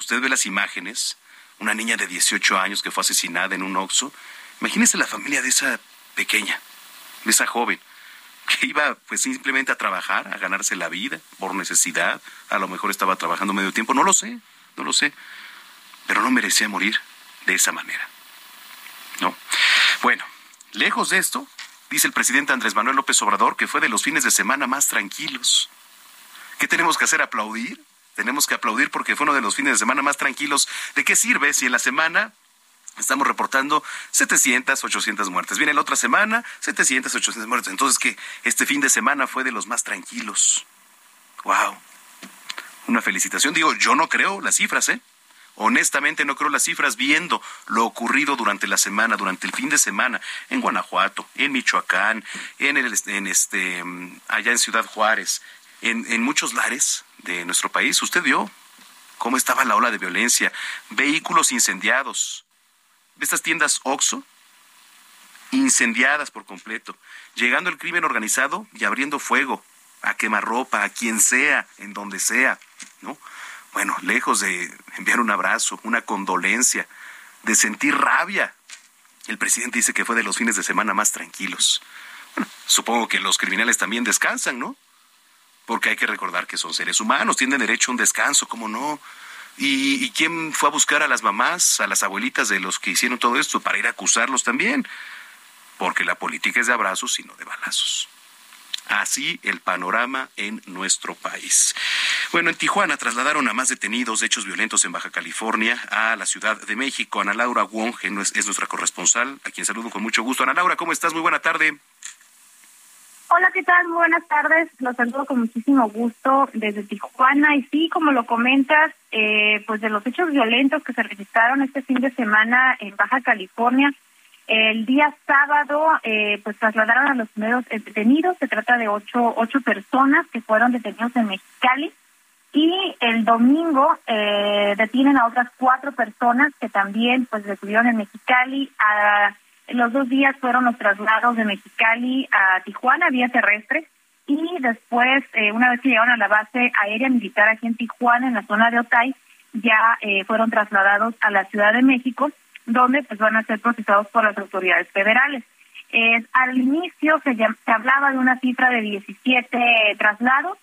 Usted ve las imágenes, una niña de 18 años que fue asesinada en un Oxxo. Imagínese la familia de esa pequeña, de esa joven, que iba pues simplemente a trabajar, a ganarse la vida por necesidad, a lo mejor estaba trabajando medio tiempo, no lo sé, no lo sé, pero no merecía morir de esa manera. ¿No? Bueno, lejos de esto, dice el presidente Andrés Manuel López Obrador que fue de los fines de semana más tranquilos. ¿Qué tenemos que hacer? ¿Aplaudir? Tenemos que aplaudir porque fue uno de los fines de semana más tranquilos. ¿De qué sirve si en la semana estamos reportando 700, 800 muertes? Viene la otra semana, 700, 800 muertes. Entonces, que este fin de semana fue de los más tranquilos. ¡Wow! Una felicitación. Digo, yo no creo las cifras, ¿eh? Honestamente no creo las cifras viendo lo ocurrido durante la semana, durante el fin de semana, en Guanajuato, en Michoacán, en, el, en este, allá en Ciudad Juárez, en, en muchos lares de nuestro país. Usted vio cómo estaba la ola de violencia, vehículos incendiados, estas tiendas OXO incendiadas por completo, llegando el crimen organizado y abriendo fuego a quemarropa, a quien sea, en donde sea, ¿no? bueno, lejos de enviar un abrazo, una condolencia, de sentir rabia, el presidente dice que fue de los fines de semana más tranquilos. Bueno, supongo que los criminales también descansan, ¿no? Porque hay que recordar que son seres humanos, tienen derecho a un descanso, ¿cómo no? ¿Y, ¿Y, quién fue a buscar a las mamás, a las abuelitas de los que hicieron todo esto para ir a acusarlos también? Porque la política es de abrazos y no de balazos. Así el panorama en nuestro país. Bueno, en Tijuana trasladaron a más detenidos de hechos violentos en Baja California a la Ciudad de México. Ana Laura Wong es nuestra corresponsal, a quien saludo con mucho gusto. Ana Laura, ¿cómo estás? Muy buena tarde. Hola, ¿qué tal? Muy buenas tardes. Los saludo con muchísimo gusto desde Tijuana. Y sí, como lo comentas, eh, pues de los hechos violentos que se registraron este fin de semana en Baja California, el día sábado, eh, pues trasladaron a los primeros detenidos. Se trata de ocho, ocho personas que fueron detenidos en Mexicali. Y el domingo eh, detienen a otras cuatro personas que también pues detuvieron en Mexicali. A, los dos días fueron los traslados de Mexicali a Tijuana, vía terrestre. Y después, eh, una vez que llegaron a la base aérea militar aquí en Tijuana, en la zona de Otay, ya eh, fueron trasladados a la Ciudad de México donde pues van a ser procesados por las autoridades federales. Eh, al inicio se, se hablaba de una cifra de 17 traslados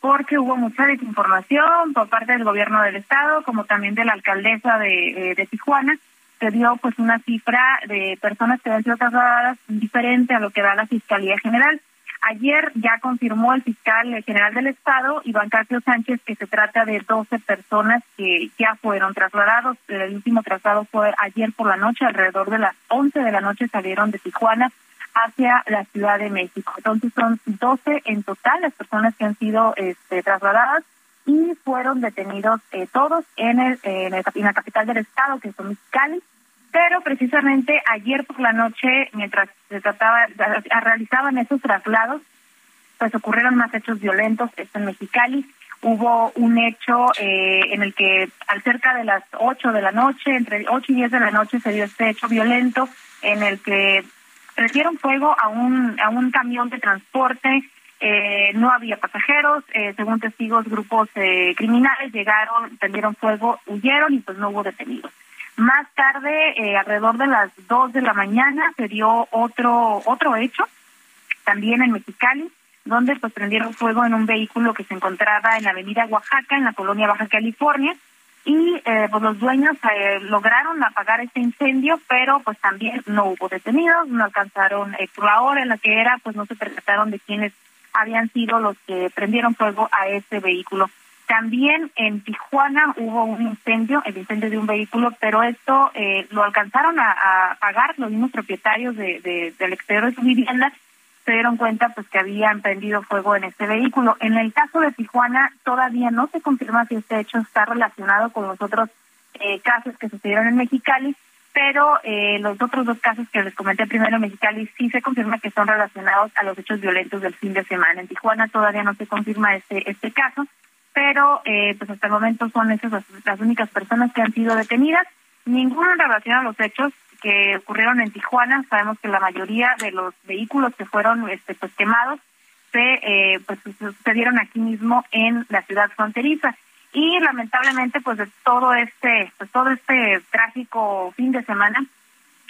porque hubo mucha desinformación por parte del gobierno del estado como también de la alcaldesa de, de Tijuana se dio pues una cifra de personas que habían sido trasladadas diferente a lo que da la Fiscalía General. Ayer ya confirmó el fiscal general del Estado, Iván Casio Sánchez, que se trata de 12 personas que ya fueron trasladados. El último traslado fue ayer por la noche, alrededor de las 11 de la noche salieron de Tijuana hacia la Ciudad de México. Entonces son 12 en total las personas que han sido este, trasladadas y fueron detenidos eh, todos en, el, en, la capital del estado, que es Mexicali. Pero precisamente ayer por la noche, mientras se trataba, realizaban esos traslados, pues ocurrieron más hechos violentos en Mexicali. Hubo un hecho eh, en el que al cerca de las 8 de la noche, entre 8 y 10 de la noche, se dio este hecho violento en el que prendieron fuego a un, a un camión de transporte. Eh, no había pasajeros, eh, según testigos, grupos eh, criminales llegaron, prendieron fuego, huyeron y pues no hubo detenidos. Más tarde, eh, alrededor de las 2 de la mañana, se dio otro otro hecho, también en Mexicali, donde pues prendieron fuego en un vehículo que se encontraba en la avenida Oaxaca, en la colonia Baja California, y eh, pues los dueños eh, lograron apagar este incendio, pero pues también no hubo detenidos, no alcanzaron eh, la hora en la que era, pues no se percataron de quiénes habían sido los que prendieron fuego a este vehículo. También en Tijuana hubo un incendio, el incendio de un vehículo, pero esto eh, lo alcanzaron a, apagar los mismos propietarios de, de, del exterior de su vivienda se dieron cuenta pues que habían prendido fuego en este vehículo. En el caso de Tijuana todavía no se confirma si este hecho está relacionado con los otros eh, casos que sucedieron en Mexicali, pero eh, los otros dos casos que les comenté primero Mexicali sí se confirma que son relacionados a los hechos violentos del fin de semana. En Tijuana todavía no se confirma este este caso, pero eh, pues hasta el momento son esas las, únicas personas que han sido detenidas. Ninguna en relación a los hechos que ocurrieron en Tijuana. Sabemos que la mayoría de los vehículos que fueron este, pues, quemados se eh, pues sucedieron aquí mismo en la ciudad fronteriza y lamentablemente pues de todo este pues todo este trágico fin de semana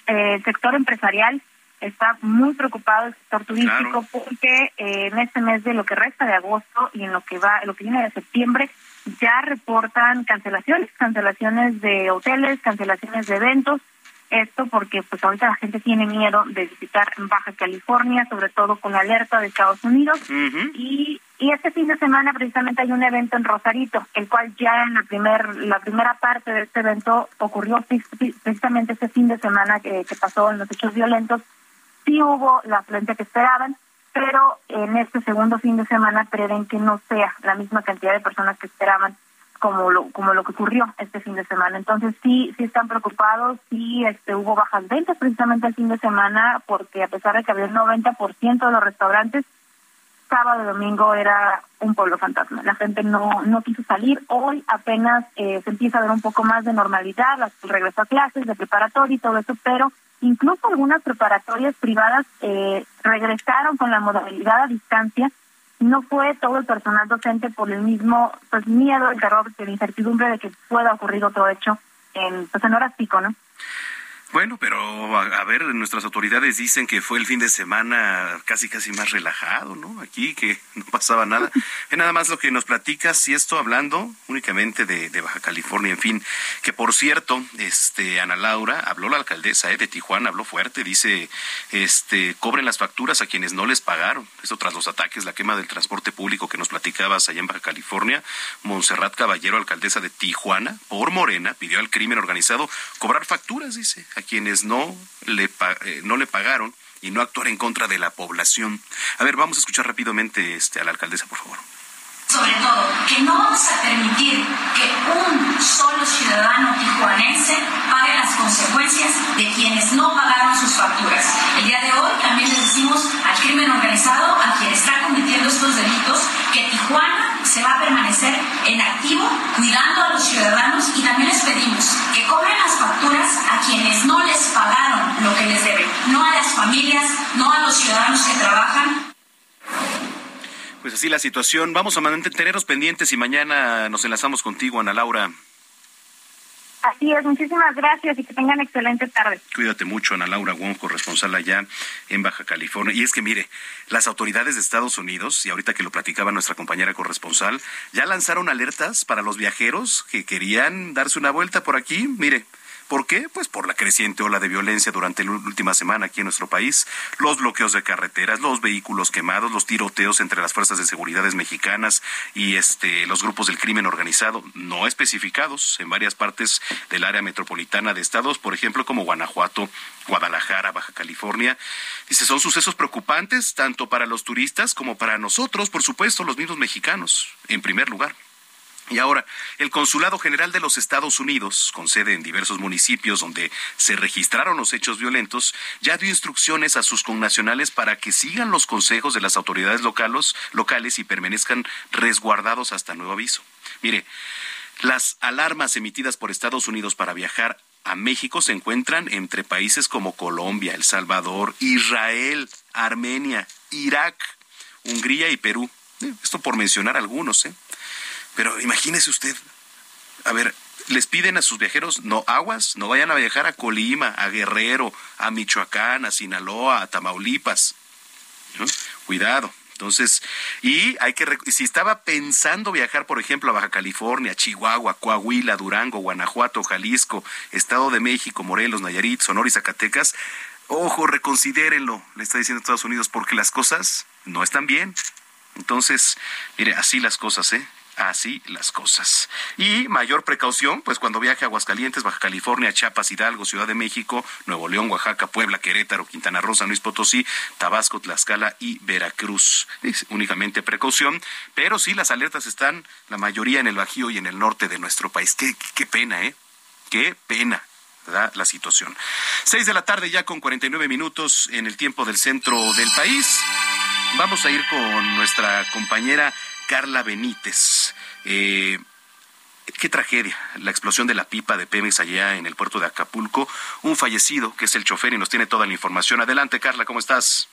eh, el sector empresarial está muy preocupado el sector turístico porque eh, en este mes de lo que resta de agosto y en lo que va lo que viene de septiembre ya reportan cancelaciones cancelaciones de hoteles cancelaciones de eventos. Esto porque pues ahorita la gente tiene miedo de visitar Baja California, sobre todo con la alerta de Estados Unidos. y, y este fin de semana precisamente hay un evento en Rosarito, el cual ya en la, primer, la primera parte de este evento ocurrió precisamente este fin de semana que, que pasó en los hechos violentos. Sí hubo la frente que esperaban, pero en este segundo fin de semana prevén que no sea la misma cantidad de personas que esperaban como lo como lo que ocurrió este fin de semana. Entonces sí sí están preocupados, sí este hubo bajas ventas precisamente el fin de semana porque a pesar de que había el 90% de los restaurantes sábado y domingo era un pueblo fantasma. La gente no no quiso salir. Hoy apenas eh, se empieza a ver un poco más de normalidad, las regreso a clases de preparatoria y todo eso, pero incluso algunas preparatorias privadas eh, regresaron con la modalidad a distancia no fue todo el personal docente por el mismo pues miedo, el terror, la incertidumbre de que pueda ocurrir otro hecho en, pues, en horas pico, ¿no? Bueno, pero a, ver, nuestras autoridades dicen que fue el fin de semana casi casi más relajado, ¿no? Aquí que no pasaba nada. Nada más lo que nos platicas, si esto hablando únicamente de, Baja California, en fin, que por cierto, este Ana Laura habló la alcaldesa ¿eh? de Tijuana, habló fuerte, dice, este, cobren las facturas a quienes no les pagaron. Eso tras los ataques, la quema del transporte público que nos platicabas allá en Baja California. Montserrat Caballero, alcaldesa de Tijuana, por Morena, pidió al crimen organizado cobrar facturas, dice a quienes no le, eh, no le pagaron y no actuar en contra de la población. A ver, vamos a escuchar rápidamente este, a la alcaldesa, por favor. Sobre todo, que no vamos a permitir que un solo ciudadano tijuanense pague las consecuencias de quienes no pagaron sus facturas. El día de hoy también les decimos al crimen organizado, a quien está cometiendo estos delitos, que Tijuana se va a permanecer en activo, cuidando a los ciudadanos y también les pedimos que cobren las facturas a quienes no les pagaron lo que les deben, no a las familias, no a los ciudadanos que trabajan. Pues así la situación. Vamos a mantenernos pendientes y mañana nos enlazamos contigo, Ana Laura. Así es, muchísimas gracias y que tengan excelente tarde. Cuídate mucho, Ana Laura Wong, corresponsal allá en Baja California. Y es que, mire, las autoridades de Estados Unidos, y ahorita que lo platicaba nuestra compañera corresponsal, ya lanzaron alertas para los viajeros que querían darse una vuelta por aquí. Mire, ¿Por qué? Pues por la creciente ola de violencia durante la última semana aquí en nuestro país, los bloqueos de carreteras, los vehículos quemados, los tiroteos entre las fuerzas de seguridad mexicanas y este los grupos del crimen organizado no especificados en varias partes del área metropolitana de estados, por ejemplo, como Guanajuato, Guadalajara, Baja California. Dice, son sucesos preocupantes tanto para los turistas como para nosotros, por supuesto, los mismos mexicanos, en primer lugar. Y ahora, el Consulado General de los Estados Unidos, con sede en diversos municipios donde se registraron los hechos violentos, ya dio instrucciones a sus connacionales para que sigan los consejos de las autoridades locales, locales y permanezcan resguardados hasta nuevo aviso. Mire, las alarmas emitidas por Estados Unidos para viajar a México se encuentran entre países como Colombia, El Salvador, Israel, Armenia, Irak, Hungría y Perú. Eh, esto por mencionar algunos, ¿eh? Pero imagínese usted, a ver, les piden a sus viajeros no aguas, no vayan a viajar a Colima, a Guerrero, a Michoacán, a Sinaloa, a Tamaulipas. Cuidado. Entonces, y hay que, si estaba pensando viajar, por ejemplo, a Baja California, Chihuahua, Coahuila, Durango, Guanajuato, Jalisco, Estado de México, Morelos, Nayarit, Sonora y Zacatecas, ojo, reconsidérenlo, le está diciendo Estados Unidos, porque las cosas no están bien. Entonces, mire, así las cosas, ¿eh? Así las cosas. Y mayor precaución, pues cuando viaje a Aguascalientes, Baja California, Chiapas, Hidalgo, Ciudad de México, Nuevo León, Oaxaca, Puebla, Querétaro, Quintana Roo, San Luis Potosí, Tabasco, Tlaxcala y Veracruz. Es únicamente precaución, pero sí las alertas están, la mayoría en el Bajío y en el norte de nuestro país. Qué, qué pena, ¿eh? Qué pena la situación. Seis de la tarde ya con 49 minutos en el tiempo del centro del país. Vamos a ir con nuestra compañera Carla Benítez. Eh, qué tragedia, la explosión de la pipa de Pemex allá en el puerto de Acapulco. Un fallecido, que es el chofer, y nos tiene toda la información. Adelante, Carla, ¿cómo estás?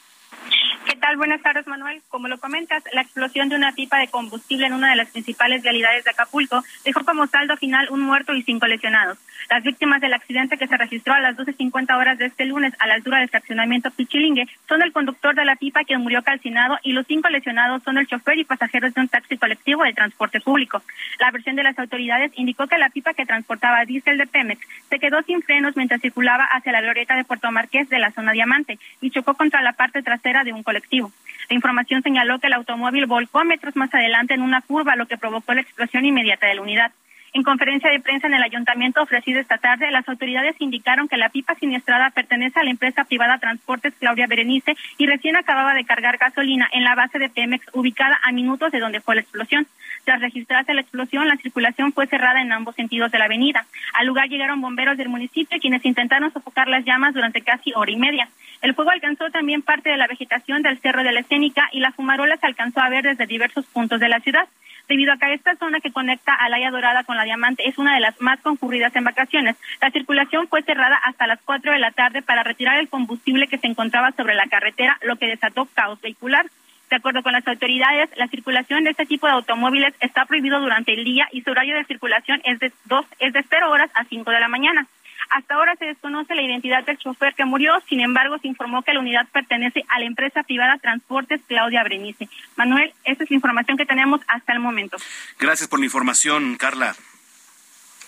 ¿Qué tal? Buenas tardes, Manuel. Como lo comentas, la explosión de una pipa de combustible en una de las principales vialidades de Acapulco dejó como saldo final un muerto y cinco lesionados. Las víctimas del accidente que se registró a las 12.50 horas de este lunes a la altura del estacionamiento Pichilingue son el conductor de la pipa quien murió calcinado y los cinco lesionados son el chofer y pasajeros de un taxi colectivo de transporte público. La versión de las autoridades indicó que la pipa que transportaba diésel de Pemex se quedó sin frenos mientras circulaba hacia la glorieta de Puerto Marqués de la zona Diamante y chocó contra la parte trasera de un colectivo. La información señaló que el automóvil volcó metros más adelante en una curva, lo que provocó la explosión inmediata de la unidad. En conferencia de prensa en el ayuntamiento ofrecida esta tarde, las autoridades indicaron que la pipa siniestrada pertenece a la empresa privada Transportes Claudia Berenice y recién acababa de cargar gasolina en la base de Pemex ubicada a minutos de donde fue la explosión. Tras registrarse la explosión, la circulación fue cerrada en ambos sentidos de la avenida. Al lugar llegaron bomberos del municipio quienes intentaron sofocar las llamas durante casi hora y media. El fuego alcanzó también parte de la vegetación del Cerro de la Escénica y la fumarola se alcanzó a ver desde diversos puntos de la ciudad debido a que esta zona que conecta a Laya Dorada con la Diamante es una de las más concurridas en vacaciones. La circulación fue cerrada hasta las 4 de la tarde para retirar el combustible que se encontraba sobre la carretera, lo que desató caos vehicular. De acuerdo con las autoridades, la circulación de este tipo de automóviles está prohibido durante el día y su horario de circulación es de dos, es de 0 horas a 5 de la mañana. Hasta ahora se desconoce la identidad del chofer que murió, sin embargo, se informó que la unidad pertenece a la empresa privada Transportes Claudia Brenice. Manuel, esa es la información que tenemos hasta el momento. Gracias por la información, Carla.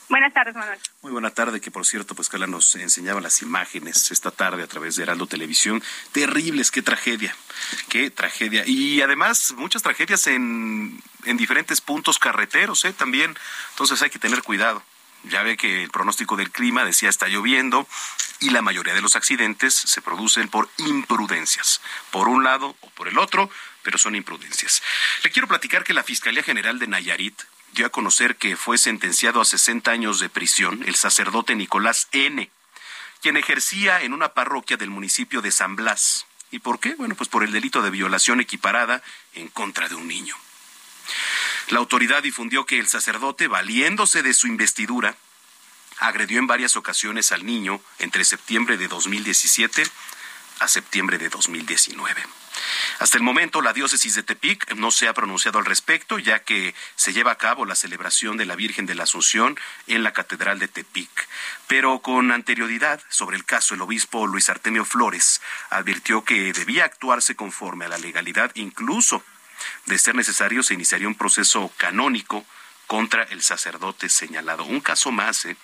Buenas tardes, Manuel. Muy buena tarde, que por cierto, pues Carla nos enseñaba las imágenes esta tarde a través de Heraldo Televisión. Terribles, qué tragedia, qué tragedia. Y además, muchas tragedias en, en diferentes puntos carreteros, ¿eh? También. Entonces hay que tener cuidado. Ya ve que el pronóstico del clima decía está lloviendo y la mayoría de los accidentes se producen por imprudencias, por un lado o por el otro, pero son imprudencias. Le quiero platicar que la Fiscalía General de Nayarit dio a conocer que fue sentenciado a 60 años de prisión el sacerdote Nicolás N., quien ejercía en una parroquia del municipio de San Blas. ¿Y por qué? Bueno, pues por el delito de violación equiparada en contra de un niño. La autoridad difundió que el sacerdote, valiéndose de su investidura, agredió en varias ocasiones al niño entre septiembre de 2017 a septiembre de 2019. Hasta el momento, la diócesis de Tepic no se ha pronunciado al respecto, ya que se lleva a cabo la celebración de la Virgen de la Asunción en la Catedral de Tepic. Pero con anterioridad, sobre el caso, el obispo Luis Artemio Flores advirtió que debía actuarse conforme a la legalidad, incluso de ser necesario, se iniciaría un proceso canónico contra el sacerdote señalado. Un caso más, ¿eh?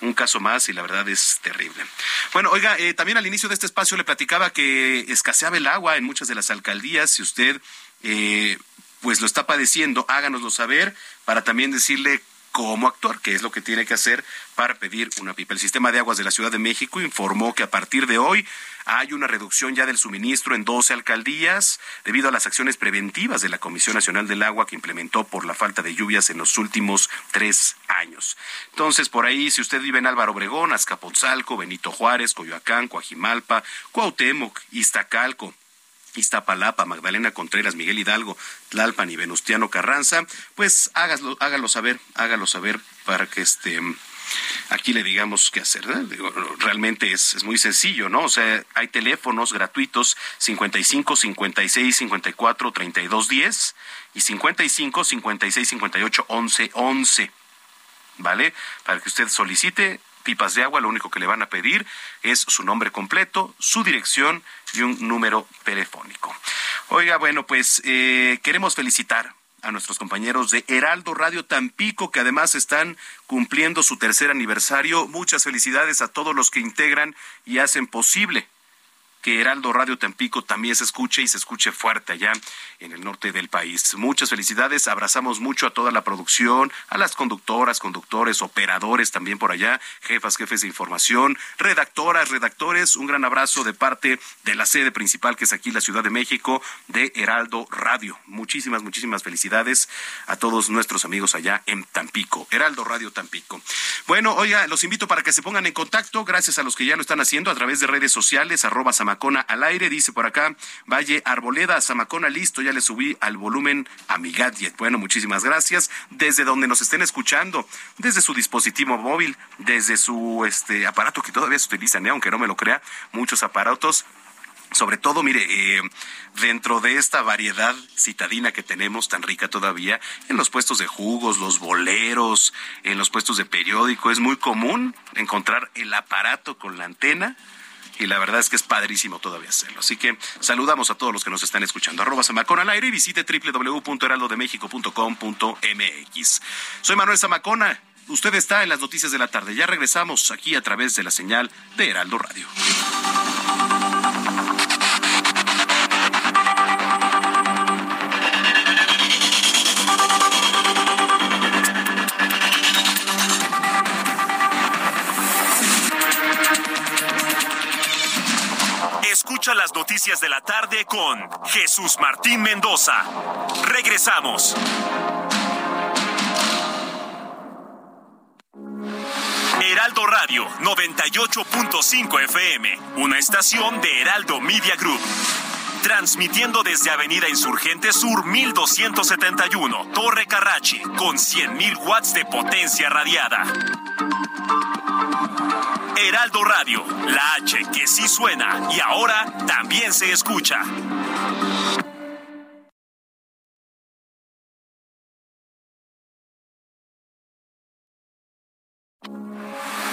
un caso más y la verdad es terrible. Bueno, oiga, eh, también al inicio de este espacio le platicaba que escaseaba el agua en muchas de las alcaldías. Si usted eh, pues lo está padeciendo, háganoslo saber para también decirle cómo actuar, qué es lo que tiene que hacer para pedir una pipa. El sistema de aguas de la Ciudad de México informó que a partir de hoy hay una reducción ya del suministro en 12 alcaldías debido a las acciones preventivas de la Comisión Nacional del Agua que implementó por la falta de lluvias en los últimos tres años. Entonces, por ahí, si usted vive en Álvaro Obregón, Azcapotzalco, Benito Juárez, Coyoacán, Coajimalpa, Cuauhtémoc, Iztacalco, Iztapalapa, Magdalena Contreras, Miguel Hidalgo, Tlalpan y Venustiano Carranza, pues hágalo, hágalo saber, hágalo saber para que este aquí le digamos qué hacer. realmente es, es, muy sencillo, ¿no? O sea, hay teléfonos gratuitos 55 56 54 32 10 y 55 56 58 11 11. ¿Vale? Para que usted solicite pipas de agua, lo único que le van a pedir es su nombre completo, su dirección y un número telefónico. Oiga, bueno, pues eh, queremos felicitar a nuestros compañeros de Heraldo Radio Tampico, que además están cumpliendo su tercer aniversario. Muchas felicidades a todos los que integran y hacen posible que Heraldo Radio Tampico también se escuche y se escuche fuerte allá en el norte del país. Muchas felicidades, abrazamos mucho a toda la producción, a las conductoras, conductores, operadores también por allá, jefas, jefes de información, redactoras, redactores, un gran abrazo de parte de la sede principal que es aquí la Ciudad de México de Heraldo Radio. Muchísimas, muchísimas felicidades a todos nuestros amigos allá en Tampico, Heraldo Radio Tampico. Bueno, oiga, los invito para que se pongan en contacto, gracias a los que ya lo están haciendo a través de redes sociales, arroba Samacona al aire, dice por acá, Valle Arboleda, Samacona listo, ya le subí al volumen a mi gadget. Bueno, muchísimas gracias. Desde donde nos estén escuchando, desde su dispositivo móvil, desde su este aparato que todavía se utiliza, ¿eh? aunque no me lo crea, muchos aparatos sobre todo, mire, eh, dentro de esta variedad citadina que tenemos tan rica todavía, en los puestos de jugos, los boleros, en los puestos de periódico, es muy común encontrar el aparato con la antena y la verdad es que es padrísimo todavía hacerlo. Así que saludamos a todos los que nos están escuchando. Arroba al aire y visite www.heraldodemexico.com.mx. Soy Manuel Zamacona. Usted está en las noticias de la tarde. Ya regresamos aquí a través de la señal de Heraldo Radio. Escucha las noticias de la tarde con Jesús Martín Mendoza. Regresamos. Heraldo Radio 98.5 FM, una estación de Heraldo Media Group. Transmitiendo desde Avenida Insurgente Sur 1271, Torre Carrachi, con 100.000 watts de potencia radiada. Heraldo Radio, la H que sí suena y ahora también se escucha.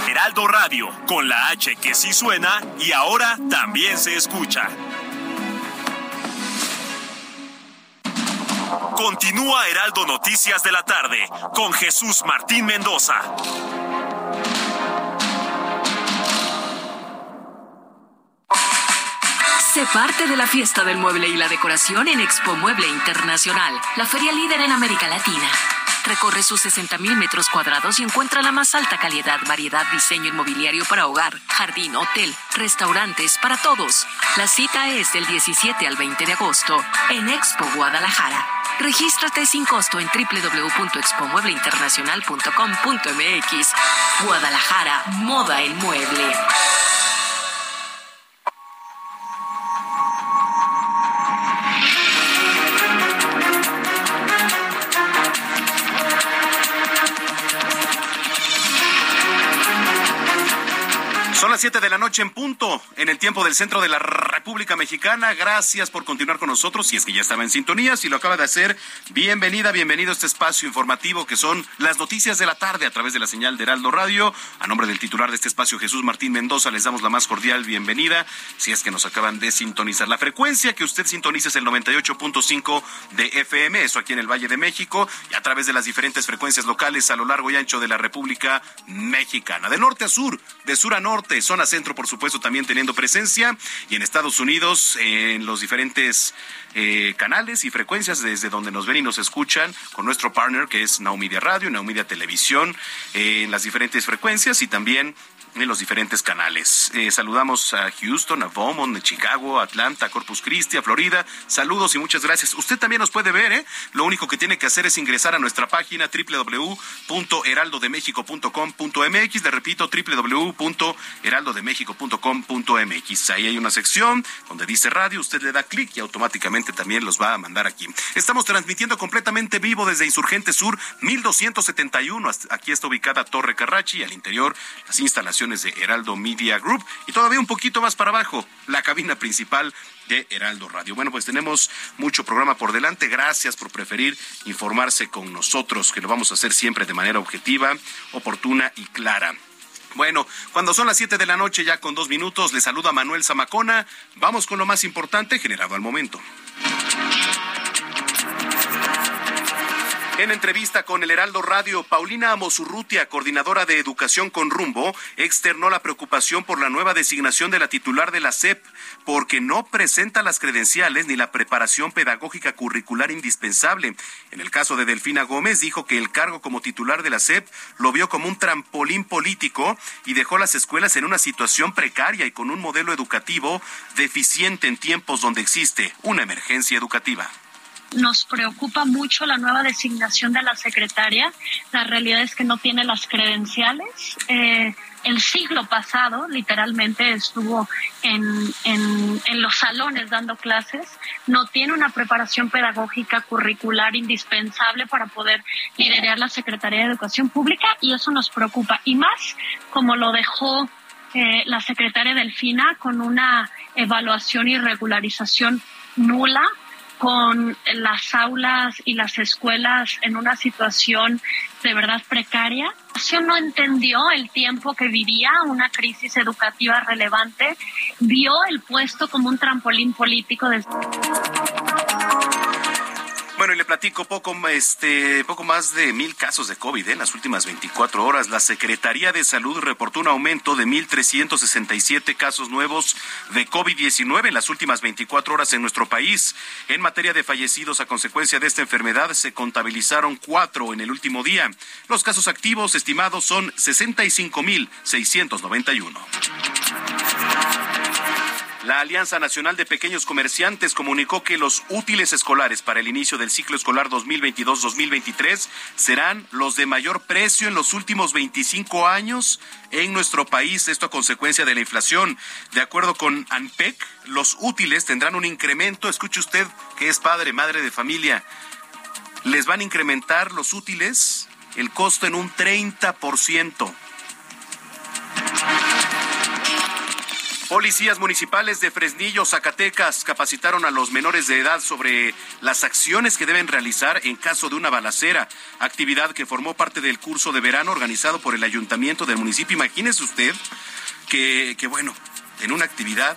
Heraldo Radio, con la H que sí suena y ahora también se escucha. Continúa Heraldo Noticias de la tarde con Jesús Martín Mendoza. Parte de la fiesta del mueble y la decoración en Expo Mueble Internacional, la feria líder en América Latina. Recorre sus 60.000 metros cuadrados y encuentra la más alta calidad, variedad, diseño inmobiliario para hogar, jardín, hotel, restaurantes, para todos. La cita es del 17 al 20 de agosto en Expo Guadalajara. Regístrate sin costo en www.expomuebleinternacional.com.mx. Guadalajara, moda en mueble. Las 7 de la noche en punto, en el tiempo del centro de la República Mexicana. Gracias por continuar con nosotros. Si es que ya estaba en sintonía, si lo acaba de hacer, bienvenida, bienvenido a este espacio informativo que son las noticias de la tarde a través de la señal de Heraldo Radio. A nombre del titular de este espacio, Jesús Martín Mendoza, les damos la más cordial bienvenida. Si es que nos acaban de sintonizar. La frecuencia que usted sintoniza es el 98.5 de FM, eso aquí en el Valle de México, y a través de las diferentes frecuencias locales a lo largo y ancho de la República Mexicana. De norte a sur, de sur a norte zona centro, por supuesto, también teniendo presencia, y en Estados Unidos en los diferentes eh, canales y frecuencias desde donde nos ven y nos escuchan con nuestro partner que es Now Media Radio, Now Media Televisión, eh, en las diferentes frecuencias y también en los diferentes canales. Eh, saludamos a Houston, a Beaumont, a Chicago, Atlanta, Corpus Christi, a Florida. Saludos y muchas gracias. Usted también nos puede ver, ¿eh? Lo único que tiene que hacer es ingresar a nuestra página www.heraldodemexico.com.mx. Le repito, www.heraldodemexico.com.mx. Ahí hay una sección donde dice radio. Usted le da clic y automáticamente también los va a mandar aquí. Estamos transmitiendo completamente vivo desde Insurgente Sur 1271. Aquí está ubicada Torre Carrachi. Al interior, las de Heraldo Media Group y todavía un poquito más para abajo, la cabina principal de Heraldo Radio. Bueno, pues tenemos mucho programa por delante. Gracias por preferir informarse con nosotros, que lo vamos a hacer siempre de manera objetiva, oportuna y clara. Bueno, cuando son las 7 de la noche, ya con dos minutos, le saluda Manuel Zamacona. Vamos con lo más importante generado al momento. En entrevista con el Heraldo Radio, Paulina Amosurrutia, coordinadora de Educación con Rumbo, externó la preocupación por la nueva designación de la titular de la SEP, porque no presenta las credenciales ni la preparación pedagógica curricular indispensable. En el caso de Delfina Gómez, dijo que el cargo como titular de la SEP lo vio como un trampolín político y dejó las escuelas en una situación precaria y con un modelo educativo deficiente en tiempos donde existe una emergencia educativa nos preocupa mucho la nueva designación de la secretaria. La realidad es que no tiene las credenciales. Eh, el siglo pasado, literalmente, estuvo en, en, los salones dando clases, no tiene una preparación pedagógica curricular indispensable para poder liderar la Secretaría de Educación Pública y eso nos preocupa. Y más como lo dejó eh, la secretaria Delfina con una evaluación y regularización nula con las aulas y las escuelas en una situación de verdad precaria. La no entendió el tiempo que vivía una crisis educativa relevante, vio el puesto como un trampolín político. De... Bueno, y le platico poco, este, poco más de mil casos de COVID ¿eh? en las últimas 24 horas. La Secretaría de Salud reportó un aumento de 1.367 casos nuevos de COVID-19 en las últimas 24 horas en nuestro país. En materia de fallecidos a consecuencia de esta enfermedad, se contabilizaron cuatro en el último día. Los casos activos estimados son 65.691. La Alianza Nacional de Pequeños Comerciantes comunicó que los útiles escolares para el inicio del ciclo escolar 2022-2023 serán los de mayor precio en los últimos 25 años en nuestro país, esto a consecuencia de la inflación. De acuerdo con ANPEC, los útiles tendrán un incremento, escuche usted que es padre, madre de familia, les van a incrementar los útiles el costo en un 30%. Policías municipales de Fresnillo, Zacatecas, capacitaron a los menores de edad sobre las acciones que deben realizar en caso de una balacera, actividad que formó parte del curso de verano organizado por el ayuntamiento del municipio. Imagínese usted que, que bueno, en una actividad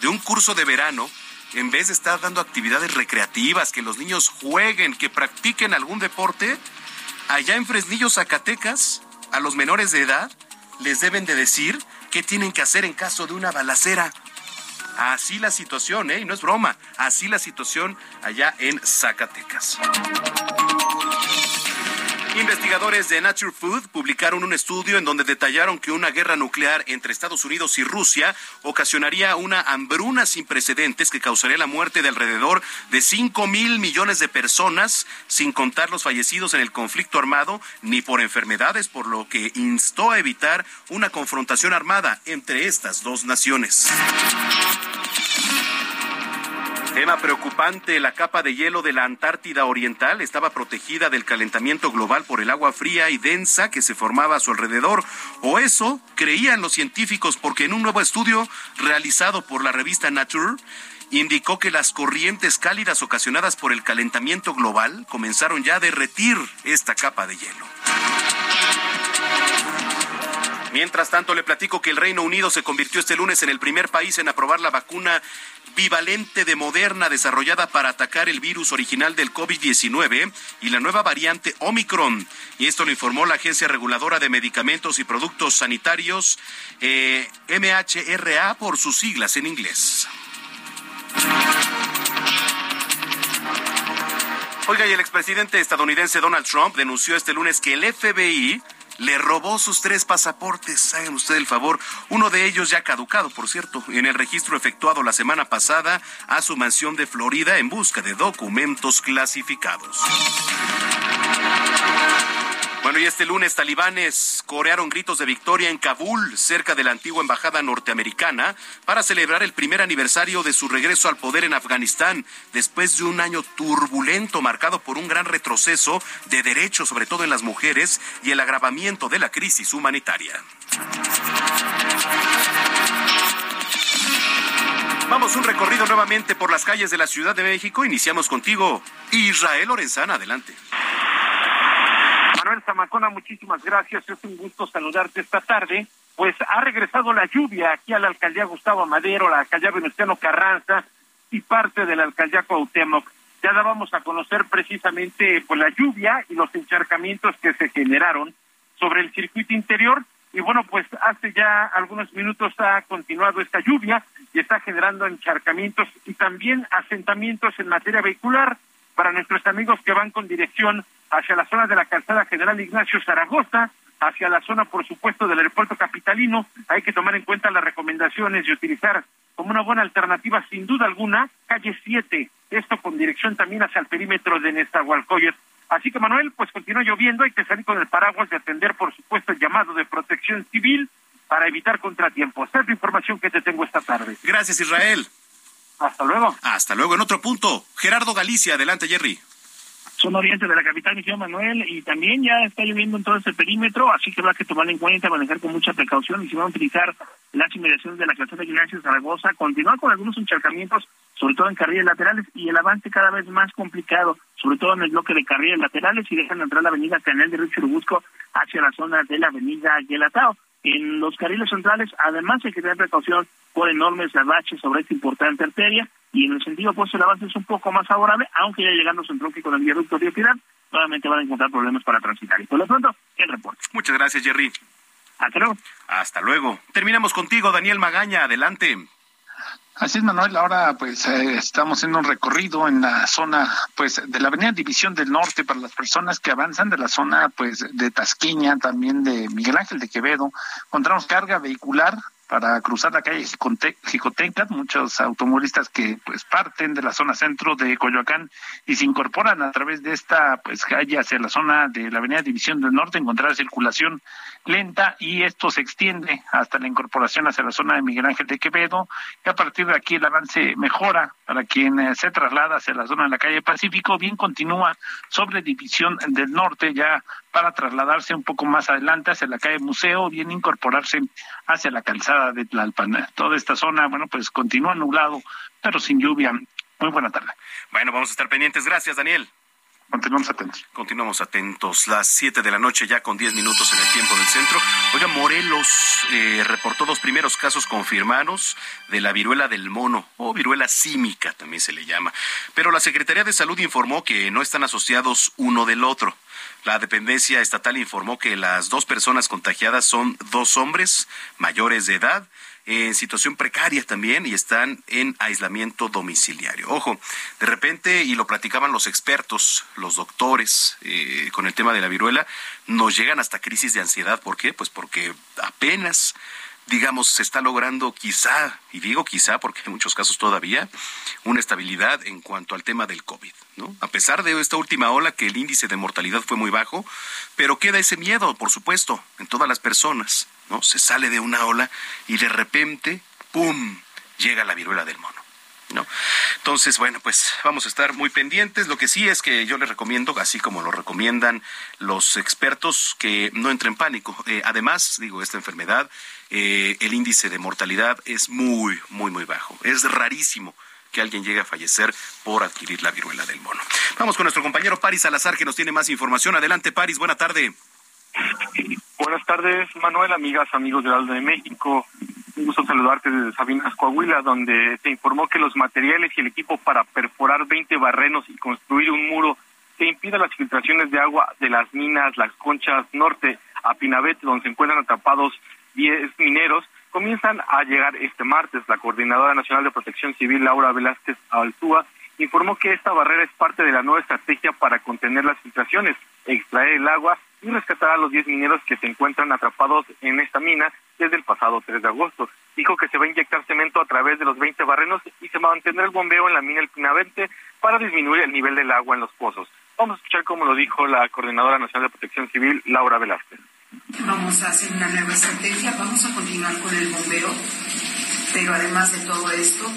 de un curso de verano, en vez de estar dando actividades recreativas, que los niños jueguen, que practiquen algún deporte, allá en Fresnillo, Zacatecas, a los menores de edad les deben de decir qué tienen que hacer en caso de una balacera. Así la situación, ¿eh? Y no es broma, así la situación allá en Zacatecas. Investigadores de Nature Food publicaron un estudio en donde detallaron que una guerra nuclear entre Estados Unidos y Rusia ocasionaría una hambruna sin precedentes que causaría la muerte de alrededor de 5 mil millones de personas, sin contar los fallecidos en el conflicto armado ni por enfermedades, por lo que instó a evitar una confrontación armada entre estas dos naciones. Tema preocupante, la capa de hielo de la Antártida Oriental estaba protegida del calentamiento global por el agua fría y densa que se formaba a su alrededor, o eso creían los científicos porque en un nuevo estudio realizado por la revista Nature, indicó que las corrientes cálidas ocasionadas por el calentamiento global comenzaron ya a derretir esta capa de hielo. Mientras tanto, le platico que el Reino Unido se convirtió este lunes en el primer país en aprobar la vacuna bivalente de Moderna desarrollada para atacar el virus original del COVID-19 y la nueva variante Omicron. Y esto lo informó la Agencia Reguladora de Medicamentos y Productos Sanitarios, eh, MHRA por sus siglas en inglés. Oiga, y el expresidente estadounidense Donald Trump denunció este lunes que el FBI le robó sus tres pasaportes. Hagan usted el favor. Uno de ellos ya caducado, por cierto, en el registro efectuado la semana pasada a su mansión de Florida en busca de documentos clasificados. Bueno, y este lunes talibanes corearon gritos de victoria en Kabul, cerca de la antigua embajada norteamericana, para celebrar el primer aniversario de su regreso al poder en Afganistán, después de un año turbulento marcado por un gran retroceso de derechos, sobre todo en las mujeres, y el agravamiento de la crisis humanitaria. Vamos un recorrido nuevamente por las calles de la Ciudad de México. Iniciamos contigo, Israel Lorenzana. Adelante. Manuel Zamacona, muchísimas gracias. Es un gusto saludarte esta tarde. Pues ha regresado la lluvia aquí a la alcaldía Gustavo Madero, la alcaldía Venustiano Carranza y parte de la alcaldía Cuauhtémoc. Ya dábamos a conocer precisamente pues, la lluvia y los encharcamientos que se generaron sobre el circuito interior. Y bueno, pues hace ya algunos minutos ha continuado esta lluvia y está generando encharcamientos y también asentamientos en materia vehicular para nuestros amigos que van con dirección hacia la zona de la calzada General Ignacio Zaragoza, hacia la zona, por supuesto, del aeropuerto capitalino. Hay que tomar en cuenta las recomendaciones y utilizar como una buena alternativa, sin duda alguna, calle 7, esto con dirección también hacia el perímetro de Nestahualcoyot. Así que, Manuel, pues continúa lloviendo, hay que salir con el paraguas de atender, por supuesto, el llamado de protección civil para evitar contratiempos. Es la información que te tengo esta tarde. Gracias, Israel. Hasta luego. Hasta luego. En otro punto, Gerardo Galicia. Adelante, Jerry. Son oriente de la capital, mi Manuel, y también ya está lloviendo en todo ese perímetro, así que habrá que tomar en cuenta, manejar con mucha precaución y si van a utilizar las inmediaciones de la calzada de Ignacio Zaragoza, continuar con algunos encharcamientos, sobre todo en carriles laterales, y el avance cada vez más complicado, sobre todo en el bloque de carriles laterales, y dejan entrar la avenida Canal de Río Churubusco hacia la zona de la avenida Guelatao. En los carriles centrales, además hay que tener precaución por enormes baches sobre esta importante arteria y en el sentido opuesto el avance es un poco más favorable, aunque ya llegando a con el viaducto de Piedad, nuevamente van a encontrar problemas para transitar. Y por lo pronto, el reporte. Muchas gracias, Jerry. Hasta luego. Hasta luego. Terminamos contigo, Daniel Magaña. Adelante. Así es, Manuel. Ahora, pues, eh, estamos haciendo un recorrido en la zona, pues, de la Avenida División del Norte para las personas que avanzan de la zona, pues, de Tasquiña, también de Miguel Ángel de Quevedo. Encontramos carga vehicular para cruzar la calle Jicotencat, muchos automovilistas que pues parten de la zona centro de Coyoacán y se incorporan a través de esta pues calle hacia la zona de la Avenida División del Norte, encontrar circulación lenta y esto se extiende hasta la incorporación hacia la zona de Miguel Ángel de Quevedo y a partir de aquí el avance mejora para quien eh, se traslada hacia la zona de la calle Pacífico, bien continúa sobre División del Norte ya para trasladarse un poco más adelante hacia la calle Museo, bien incorporarse hacia la calzada de Tlalpan. Toda esta zona, bueno, pues continúa nublado, pero sin lluvia. Muy buena tarde. Bueno, vamos a estar pendientes. Gracias, Daniel. Continuamos atentos. Continuamos atentos. Las 7 de la noche, ya con 10 minutos en el tiempo del centro. Oiga, Morelos eh, reportó dos primeros casos confirmados de la viruela del mono, o viruela símica también se le llama. Pero la Secretaría de Salud informó que no están asociados uno del otro. La dependencia estatal informó que las dos personas contagiadas son dos hombres mayores de edad en situación precaria también y están en aislamiento domiciliario. Ojo, de repente, y lo platicaban los expertos, los doctores, eh, con el tema de la viruela, nos llegan hasta crisis de ansiedad. ¿Por qué? Pues porque apenas digamos, se está logrando quizá, y digo quizá porque en muchos casos todavía, una estabilidad en cuanto al tema del COVID, ¿no? A pesar de esta última ola que el índice de mortalidad fue muy bajo, pero queda ese miedo, por supuesto, en todas las personas, ¿no? Se sale de una ola y de repente, ¡pum!, llega la viruela del mono. Entonces, bueno, pues vamos a estar muy pendientes. Lo que sí es que yo les recomiendo, así como lo recomiendan los expertos, que no entren en pánico. Eh, además, digo, esta enfermedad eh, el índice de mortalidad es muy, muy, muy bajo. Es rarísimo que alguien llegue a fallecer por adquirir la viruela del mono. Vamos con nuestro compañero Paris Salazar, que nos tiene más información. Adelante, Paris, buena tarde. Buenas tardes, Manuel, amigas, amigos del Aldo de México. Un gusto saludarte desde Sabinas, Coahuila, donde se informó que los materiales y el equipo para perforar 20 barrenos y construir un muro que impida las filtraciones de agua de las minas Las Conchas Norte a Pinabete, donde se encuentran atrapados 10 mineros comienzan a llegar este martes. La Coordinadora Nacional de Protección Civil, Laura Velázquez Altúa, informó que esta barrera es parte de la nueva estrategia para contener las filtraciones, extraer el agua y rescatar a los 10 mineros que se encuentran atrapados en esta mina desde el pasado 3 de agosto. Dijo que se va a inyectar cemento a través de los 20 barrenos y se va a mantener el bombeo en la mina El Pinavente para disminuir el nivel del agua en los pozos. Vamos a escuchar cómo lo dijo la Coordinadora Nacional de Protección Civil, Laura Velázquez. Vamos a hacer una nueva estrategia, vamos a continuar con el bombeo, pero además de todo esto,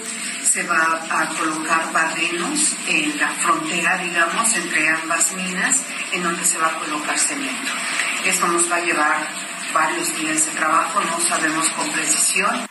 se va a colocar barrenos en la frontera, digamos, entre ambas minas, en donde se va a colocar cemento. Esto nos va a llevar varios días de trabajo, no sabemos con precisión.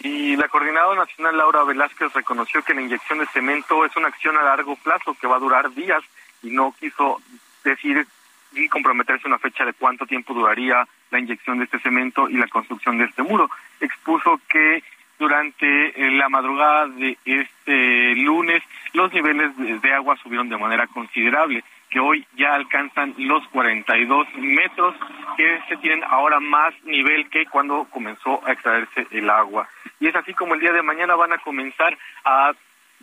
Y la coordinadora nacional Laura Velázquez reconoció que la inyección de cemento es una acción a largo plazo que va a durar días y no quiso decir y comprometerse una fecha de cuánto tiempo duraría la inyección de este cemento y la construcción de este muro. Expuso que durante eh, la madrugada de este lunes los niveles de agua subieron de manera considerable, que hoy ya alcanzan los 42 metros, que se tienen ahora más nivel que cuando comenzó a extraerse el agua. Y es así como el día de mañana van a comenzar a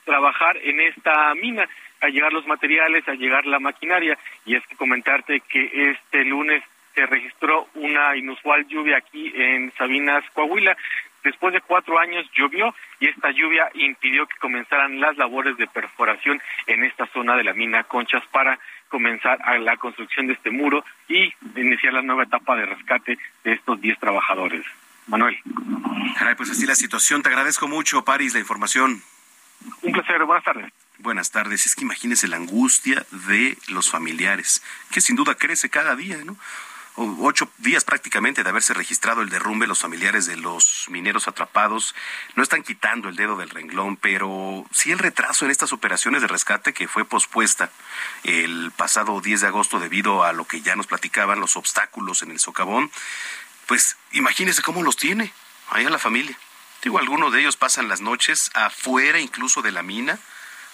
trabajar en esta mina a llegar los materiales, a llegar la maquinaria. Y es que comentarte que este lunes se registró una inusual lluvia aquí en Sabinas, Coahuila. Después de cuatro años llovió y esta lluvia impidió que comenzaran las labores de perforación en esta zona de la mina Conchas para comenzar a la construcción de este muro y iniciar la nueva etapa de rescate de estos diez trabajadores. Manuel. pues así la situación. Te agradezco mucho, Paris, la información. Un placer. Buenas tardes. Buenas tardes. Es que imagínese la angustia de los familiares, que sin duda crece cada día, ¿no? ocho días prácticamente de haberse registrado el derrumbe, los familiares de los mineros atrapados no están quitando el dedo del renglón, pero sí el retraso en estas operaciones de rescate que fue pospuesta el pasado 10 de agosto debido a lo que ya nos platicaban, los obstáculos en el socavón, pues imagínese cómo los tiene ahí a la familia. Digo, algunos de ellos pasan las noches afuera incluso de la mina,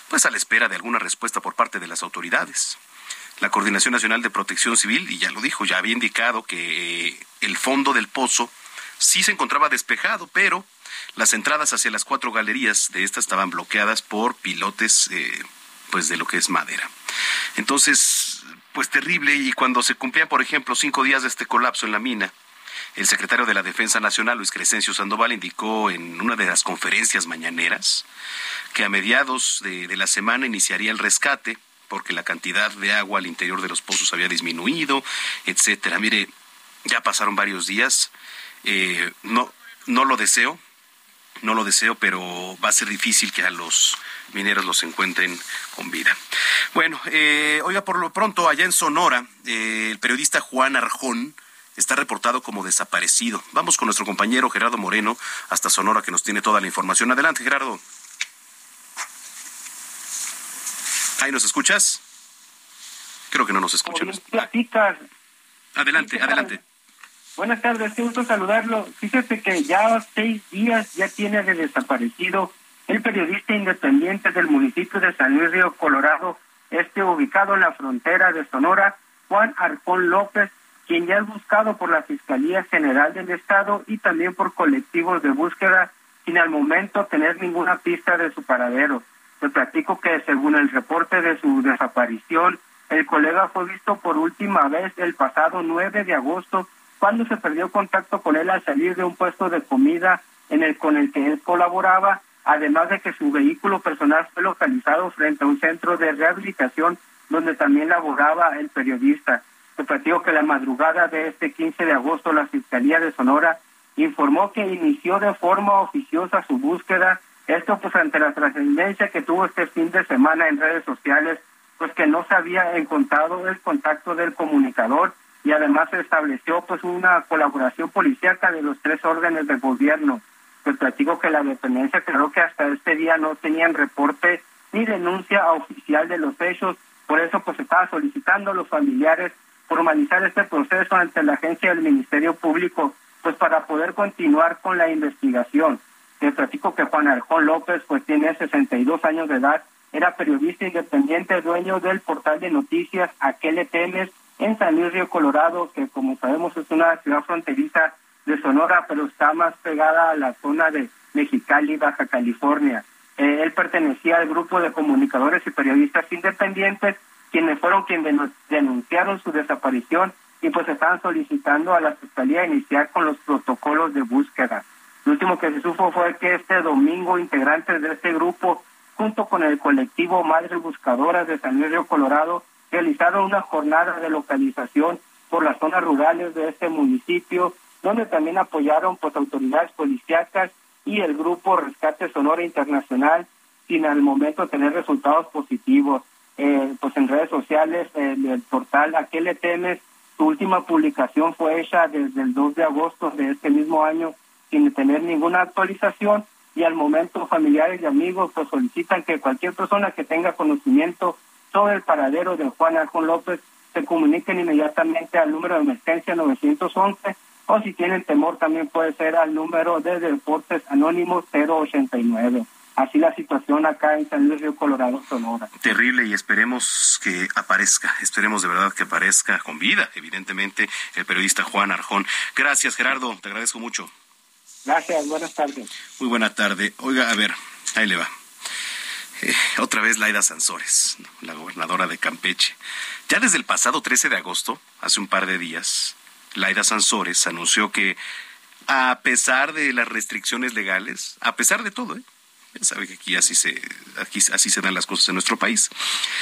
pues a la espera de alguna respuesta por parte de las autoridades. La Coordinación Nacional de Protección Civil, y ya lo dijo, ya había indicado que eh, el fondo del pozo sí se encontraba despejado, pero las entradas hacia las cuatro galerías de estas estaban bloqueadas por pilotes eh, pues de lo que es madera. Entonces, pues terrible, y cuando se cumplían, por ejemplo, cinco días de este colapso en la mina, el secretario de la Defensa Nacional, Luis Crescencio Sandoval, indicó en una de las conferencias mañaneras que a mediados de, la semana iniciaría el rescate porque la cantidad de agua al interior de los pozos había disminuido, etcétera. Mire, ya pasaron varios días. Eh, no, no lo deseo, no lo deseo, pero va a ser difícil que a los mineros los encuentren con vida. Bueno, eh, oiga, por lo pronto, allá en Sonora, eh, el periodista Juan Arjón está reportado como desaparecido. Vamos con nuestro compañero Gerardo Moreno hasta Sonora, que nos tiene toda la información. Adelante, Gerardo. ¿Ahí nos escuchas? Creo que no nos escuchan. Platicas. Adelante, adelante. Buenas tardes, qué gusto saludarlo. Fíjese que ya seis días ya tiene de desaparecido el periodista independiente del municipio de San Luis Río Colorado, este ubicado en la frontera de Sonora, Juan Arcón López, quien ya es buscado por la Fiscalía General del Estado y también por colectivos de búsqueda sin al momento tener ninguna pista de su paradero. Te platico que según el reporte de su desaparición, el colega fue visto por última vez el pasado 9 de agosto, cuando se perdió contacto con él al salir de un puesto de comida en el con el que él colaboraba, además de que su vehículo personal fue localizado frente a un centro de rehabilitación donde también laboraba el periodista. Te platico que la madrugada de este 15 de agosto la Fiscalía de Sonora informó que inició de forma oficiosa su búsqueda esto pues ante la trascendencia que tuvo este fin de semana en redes sociales, pues que no se había encontrado el contacto del comunicador y además se estableció pues una colaboración policíaca de los tres órdenes de gobierno. Pues platico que la dependencia creo que hasta este día no tenían reporte ni denuncia oficial de los hechos, por eso pues estaba solicitando a los familiares formalizar este proceso ante la agencia del Ministerio Público, pues para poder continuar con la investigación. Te platico que Juan Arjón López, pues tiene 62 años de edad, era periodista independiente, dueño del portal de noticias Aquel Temes en San Luis Río Colorado, que como sabemos es una ciudad fronteriza de Sonora, pero está más pegada a la zona de Mexicali, Baja California. Eh, él pertenecía al grupo de comunicadores y periodistas independientes, quienes fueron quienes denunciaron su desaparición y pues estaban solicitando a la Fiscalía iniciar con los protocolos de búsqueda. Lo último que se supo fue que este domingo integrantes de este grupo, junto con el colectivo Madres Buscadoras de San Luis Río Colorado, realizaron una jornada de localización por las zonas rurales de este municipio, donde también apoyaron pues autoridades policíacas y el grupo Rescate Sonora Internacional, sin al momento tener resultados positivos. Eh, pues en redes sociales, el portal Aquel Temes, su última publicación fue hecha desde el 2 de agosto de este mismo año, sin tener ninguna actualización, y al momento familiares y amigos pues solicitan que cualquier persona que tenga conocimiento sobre el paradero de Juan Arjón López se comuniquen inmediatamente al número de emergencia 911 o si tienen temor también puede ser al número de Deportes Anónimos 089. Así la situación acá en San Luis Río Colorado, Sonora. Terrible y esperemos que aparezca, esperemos de verdad que aparezca con vida, evidentemente, el periodista Juan Arjón. Gracias, Gerardo, te agradezco mucho. Gracias, buenas tardes. Muy buena tarde. Oiga, a ver, ahí le va. Eh, otra vez Laida Sansores, la gobernadora de Campeche. Ya desde el pasado 13 de agosto, hace un par de días, Laida Sansores anunció que a pesar de las restricciones legales, a pesar de todo, ¿eh? Ya sabe que aquí así se aquí así se dan las cosas en nuestro país.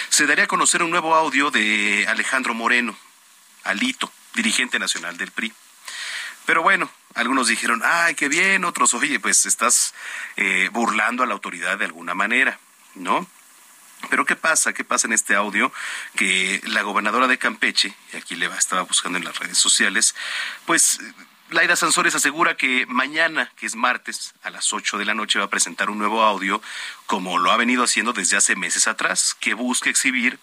Se daría a conocer un nuevo audio de Alejandro Moreno, Alito, dirigente nacional del PRI. Pero bueno, algunos dijeron, ay, qué bien, otros, oye, pues estás eh, burlando a la autoridad de alguna manera, ¿no? Pero ¿qué pasa? ¿Qué pasa en este audio? Que la gobernadora de Campeche, y aquí le estaba buscando en las redes sociales, pues Laida Sansores asegura que mañana, que es martes, a las 8 de la noche va a presentar un nuevo audio, como lo ha venido haciendo desde hace meses atrás, que busca exhibir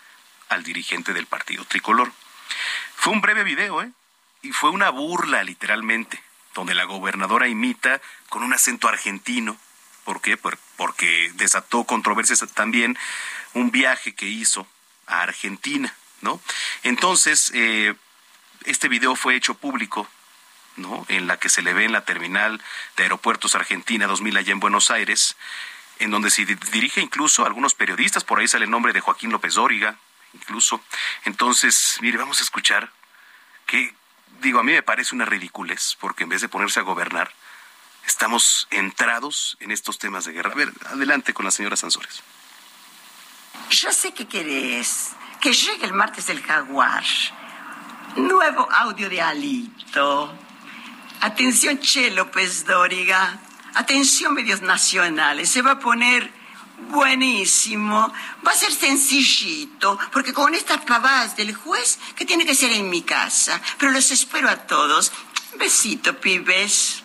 al dirigente del partido tricolor. Fue un breve video, ¿eh? Y fue una burla, literalmente, donde la gobernadora imita con un acento argentino. ¿Por qué? Porque desató controversias también un viaje que hizo a Argentina, ¿no? Entonces, eh, este video fue hecho público, ¿no? En la que se le ve en la terminal de Aeropuertos Argentina 2000 allá en Buenos Aires, en donde se dirige incluso a algunos periodistas, por ahí sale el nombre de Joaquín López Dóriga, incluso. Entonces, mire, vamos a escuchar que, digo, a mí me parece una ridiculez, porque en vez de ponerse a gobernar, estamos entrados en estos temas de guerra. A ver, adelante con la señora Sansores. Yo sé que querés que llegue el martes del jaguar. Nuevo audio de Alito. Atención, Che López Dóriga. Atención, medios nacionales. Se va a poner buenísimo. Va a ser sencillito, porque con estas pavadas del juez, que tiene que ser en mi casa. Pero los espero a todos. Besito, pibes.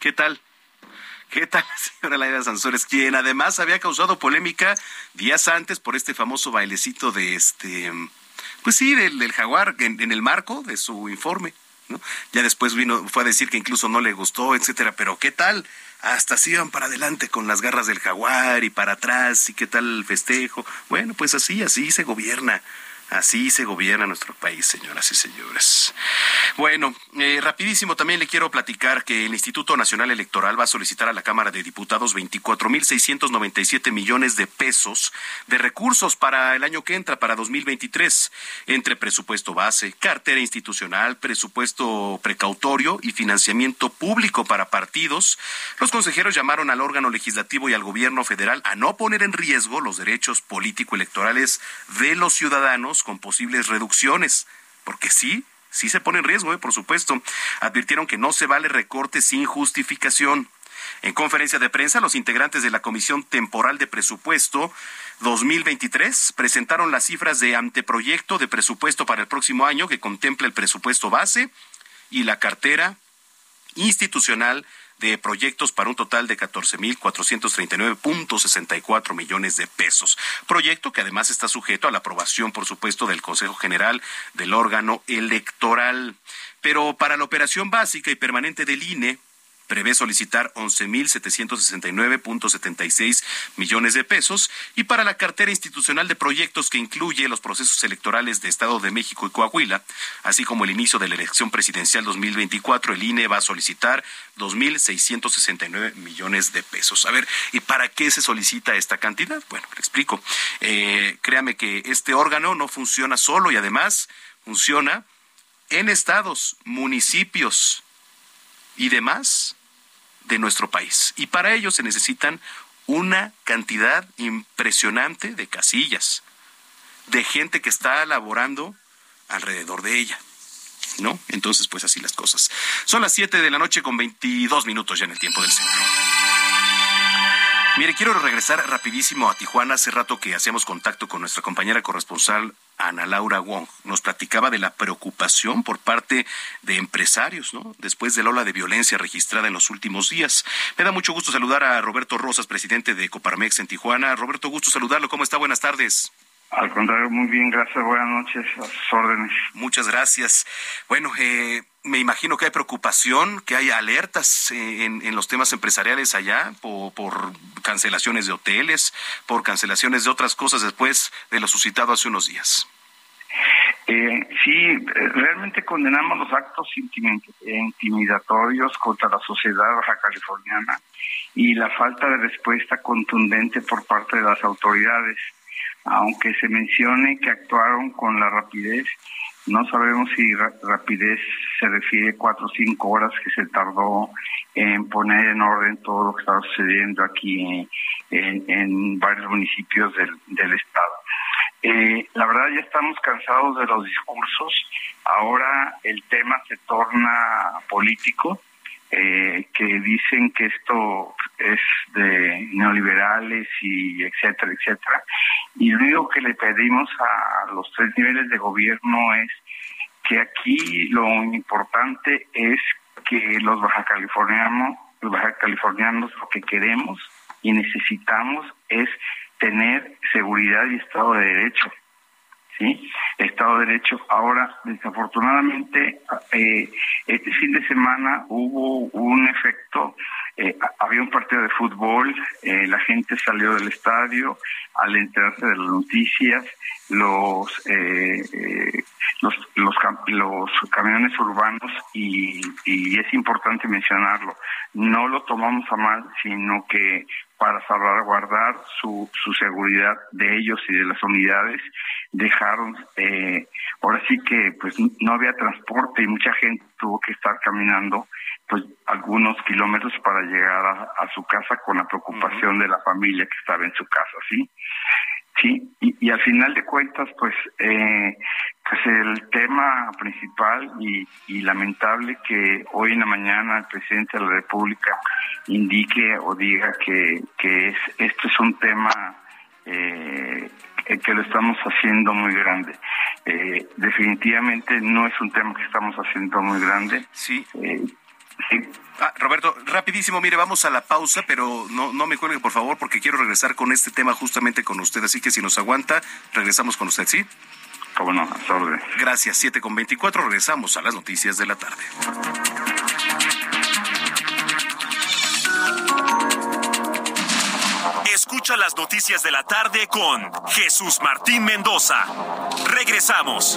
¿Qué tal? ¿Qué tal señora Laida Sansores? Quien además había causado polémica días antes por este famoso bailecito de este, pues sí, del, jaguar en, el marco de su informe. ¿No? Ya después vino, fue a decir que incluso no le gustó, etcétera, pero ¿qué tal? Hasta se iban para adelante con las garras del jaguar y para atrás y qué tal el festejo. Bueno, pues así, así se gobierna. Así se gobierna nuestro país, señoras y señores. Bueno, eh, rapidísimo también le quiero platicar que el Instituto Nacional Electoral va a solicitar a la Cámara de Diputados 24.697 millones de pesos de recursos para el año que entra, para 2023, entre presupuesto base, cartera institucional, presupuesto precautorio y financiamiento público para partidos. Los consejeros llamaron al órgano legislativo y al gobierno federal a no poner en riesgo los derechos político-electorales de los ciudadanos con posibles reducciones, porque sí, sí se pone en riesgo, ¿eh? por supuesto. Advirtieron que no se vale recorte sin justificación. En conferencia de prensa, los integrantes de la Comisión Temporal de Presupuesto 2023 presentaron las cifras de anteproyecto de presupuesto para el próximo año que contempla el presupuesto base y la cartera institucional de proyectos para un total de 14.439.64 millones de pesos. Proyecto que además está sujeto a la aprobación, por supuesto, del Consejo General del órgano electoral. Pero para la operación básica y permanente del INE, prevé solicitar 11.769.76 millones de pesos y para la cartera institucional de proyectos que incluye los procesos electorales de Estado de México y Coahuila, así como el inicio de la elección presidencial 2024, el INE va a solicitar 2.669 millones de pesos. A ver, ¿y para qué se solicita esta cantidad? Bueno, le explico. Eh, créame que este órgano no funciona solo y además funciona en estados, municipios y demás de nuestro país. Y para ello se necesitan una cantidad impresionante de casillas, de gente que está laborando alrededor de ella. ¿No? Entonces, pues así las cosas. Son las 7 de la noche con 22 minutos ya en el tiempo del centro. Mire, quiero regresar rapidísimo a Tijuana. Hace rato que hacíamos contacto con nuestra compañera corresponsal Ana Laura Wong. Nos platicaba de la preocupación por parte de empresarios, ¿no? Después de la ola de violencia registrada en los últimos días. Me da mucho gusto saludar a Roberto Rosas, presidente de Coparmex en Tijuana. Roberto, gusto saludarlo. ¿Cómo está? Buenas tardes. Al contrario, muy bien, gracias. Buenas noches, a sus órdenes. Muchas gracias. Bueno, eh, me imagino que hay preocupación, que hay alertas eh, en, los temas empresariales allá por, por, cancelaciones de hoteles, por cancelaciones de otras cosas después de lo suscitado hace unos días. Eh, sí, realmente condenamos los actos intimidatorios contra la sociedad baja californiana y la falta de respuesta contundente por parte de las autoridades aunque se mencione que actuaron con la rapidez, no sabemos si rapidez se refiere cuatro o cinco horas que se tardó en poner en orden todo lo que estaba sucediendo aquí en, varios municipios del, estado. Eh, la verdad ya estamos cansados de los discursos, ahora el tema se torna político eh, que dicen que esto es de neoliberales y etcétera, etcétera. Y lo único que le pedimos a los tres niveles de gobierno es que aquí lo importante es que los baja californianos, los baja californianos lo que queremos y necesitamos es tener seguridad y Estado de Derecho. ¿Sí? Estado de Derecho. Ahora, desafortunadamente, eh, este fin de semana hubo un efecto, eh, había un partido de fútbol, eh, la gente salió del estadio al enterarse de las noticias, los los, los, los camiones urbanos y, y es importante mencionarlo, no lo tomamos a mal, sino que para salvaguardar su, su seguridad de ellos y de las unidades, dejaron, eh, ahora sí que pues no había transporte y mucha gente tuvo que estar caminando pues algunos kilómetros para llegar a, su casa con la preocupación de la familia que estaba en su casa, ¿sí? Sí, y, y al final de cuentas, pues, eh, pues el tema principal y, y, lamentable que hoy en la mañana el presidente de la República indique o diga que, que es, esto es un tema eh, que lo estamos haciendo muy grande. Eh, definitivamente no es un tema que estamos haciendo muy grande. Sí. Eh, Ah, Roberto, rapidísimo, mire, vamos a la pausa, pero no, no me cuelgue, por favor, porque quiero regresar con este tema justamente con usted. Así que si nos aguanta, regresamos con usted, ¿sí? Cómo no, Gracias, 7 con 24, regresamos a las noticias de la tarde. Escucha las noticias de la tarde con Jesús Martín Mendoza. Regresamos.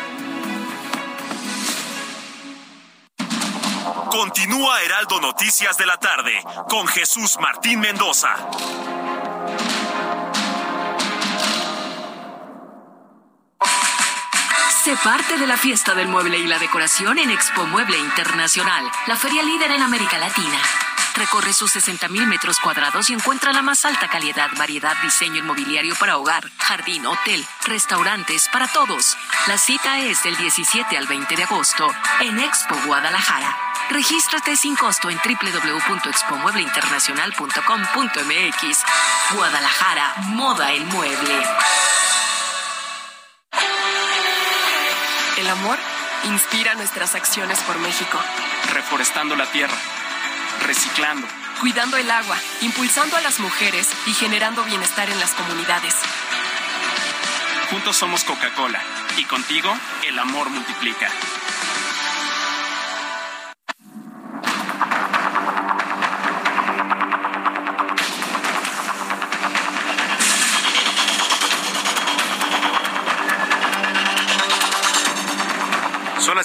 Continúa Heraldo Noticias de la tarde con Jesús Martín Mendoza. Sé parte de la fiesta del mueble y la decoración en Expo Mueble Internacional, la feria líder en América Latina. Recorre sus 60.000 metros cuadrados y encuentra la más alta calidad, variedad, diseño inmobiliario para hogar, jardín, hotel, restaurantes, para todos. La cita es del 17 al 20 de agosto en Expo Guadalajara. Regístrate sin costo en www.expomuebleinternacional.com.mx. Guadalajara, moda en mueble. El amor inspira nuestras acciones por México. Reforestando la tierra, reciclando, cuidando el agua, impulsando a las mujeres y generando bienestar en las comunidades. Juntos somos Coca-Cola y contigo el amor multiplica.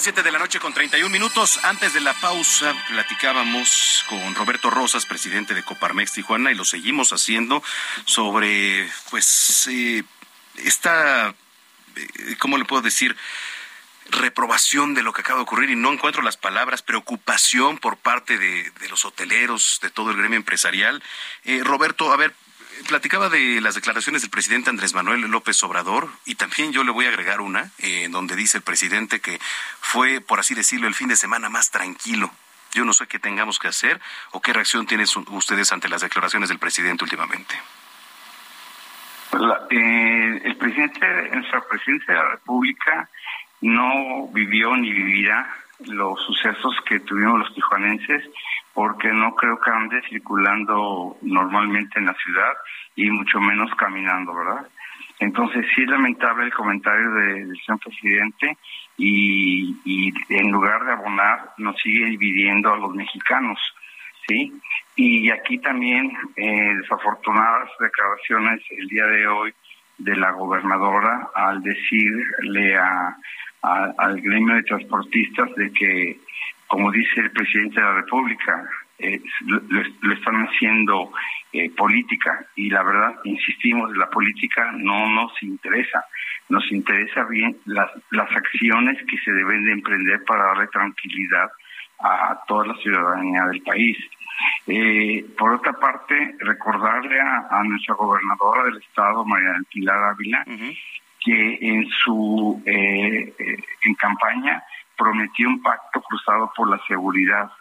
7 de la noche con 31 minutos. Antes de la pausa platicábamos con Roberto Rosas, presidente de Coparmex Tijuana, y lo seguimos haciendo sobre, pues, eh, esta, eh, ¿cómo le puedo decir? reprobación de lo que acaba de ocurrir y no encuentro las palabras, preocupación por parte de, los hoteleros, de todo el gremio empresarial. Eh, Roberto, a ver, platicaba de las declaraciones del presidente Andrés Manuel López Obrador y también yo le voy a agregar una eh, en donde dice el presidente que fue, por así decirlo, el fin de semana más tranquilo. Yo no sé qué tengamos que hacer o qué reacción tienen ustedes ante las declaraciones del presidente últimamente. Pues eh, el presidente, nuestra presidencia de la República no vivió ni vivirá los sucesos que tuvimos los tijuanenses porque no creo que ande circulando normalmente en la ciudad y mucho menos caminando, ¿verdad? Entonces sí es lamentable el comentario del señor presidente y, y, en lugar de abonar nos sigue dividiendo a los mexicanos, ¿sí? Y aquí también eh, desafortunadas declaraciones el día de hoy de la gobernadora al decirle a, al gremio de transportistas de que como dice el presidente de la República, eh, lo, están haciendo eh, política. Y la verdad, insistimos, la política no nos interesa, nos interesa bien las, las acciones que se deben de emprender para darle tranquilidad a toda la ciudadanía del país. Eh, por otra parte, recordarle a, nuestra gobernadora del estado, María del Pilar Ávila, que en su en campaña prometió un pacto cruzado por la seguridad,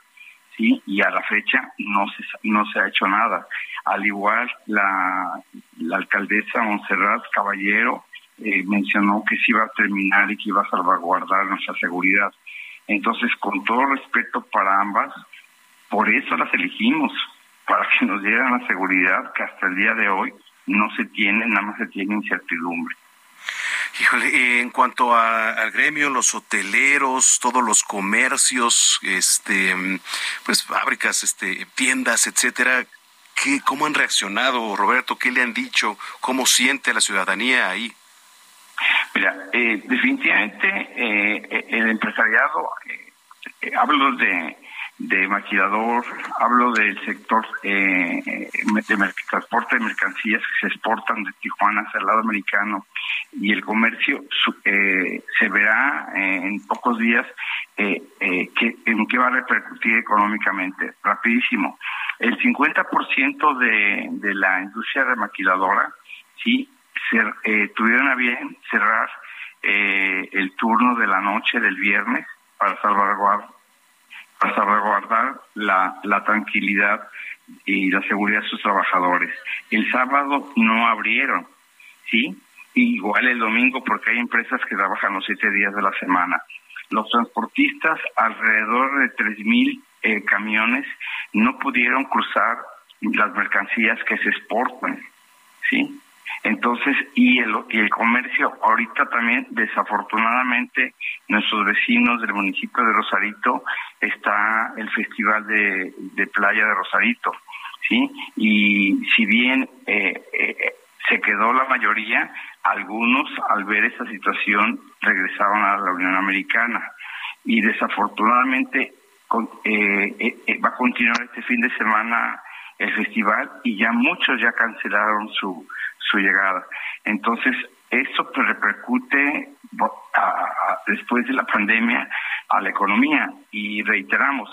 ¿sí? Y a la fecha no se, no se ha hecho nada. Al igual, la, la alcaldesa Monserrat Caballero eh, mencionó que se iba a terminar y que iba a salvaguardar nuestra seguridad. Entonces, con todo respeto para ambas, por eso las elegimos, para que nos dieran la seguridad que hasta el día de hoy no se tiene, nada más se tiene incertidumbre. Híjole, eh, en cuanto al gremio, los hoteleros, todos los comercios, este, pues fábricas, este, tiendas, etcétera, ¿qué, ¿cómo han reaccionado, Roberto? ¿Qué le han dicho? ¿Cómo siente la ciudadanía ahí? Mira, eh, definitivamente eh, el empresariado, hablo de de maquilador, hablo del sector eh, de transporte de mercancías que se exportan de Tijuana hacia el lado americano y el comercio eh, se verá eh, en pocos días eh, que, en qué va a repercutir económicamente. Rapidísimo. El 50% de, de la industria de maquiladora sí tuvieron a bien cerrar el turno de la noche del viernes para salvaguardar para salvaguardar la, la tranquilidad y la seguridad de sus trabajadores. El sábado no abrieron, ¿sí? Igual el domingo porque hay empresas que trabajan los siete días de la semana. Los transportistas, alrededor de tres mil eh, camiones, no pudieron cruzar las mercancías que se exportan, ¿sí? Entonces, y el, y el comercio, ahorita también, desafortunadamente, nuestros vecinos del municipio de Rosarito está el Festival de, Playa de Rosarito, ¿sí? Y si bien eh, eh, se quedó la mayoría, algunos al ver esa situación regresaron a la Unión Americana y desafortunadamente eh, va a continuar este fin de semana el festival y ya muchos ya cancelaron su su llegada. Entonces, eso pues, repercute después de la pandemia a la economía y reiteramos,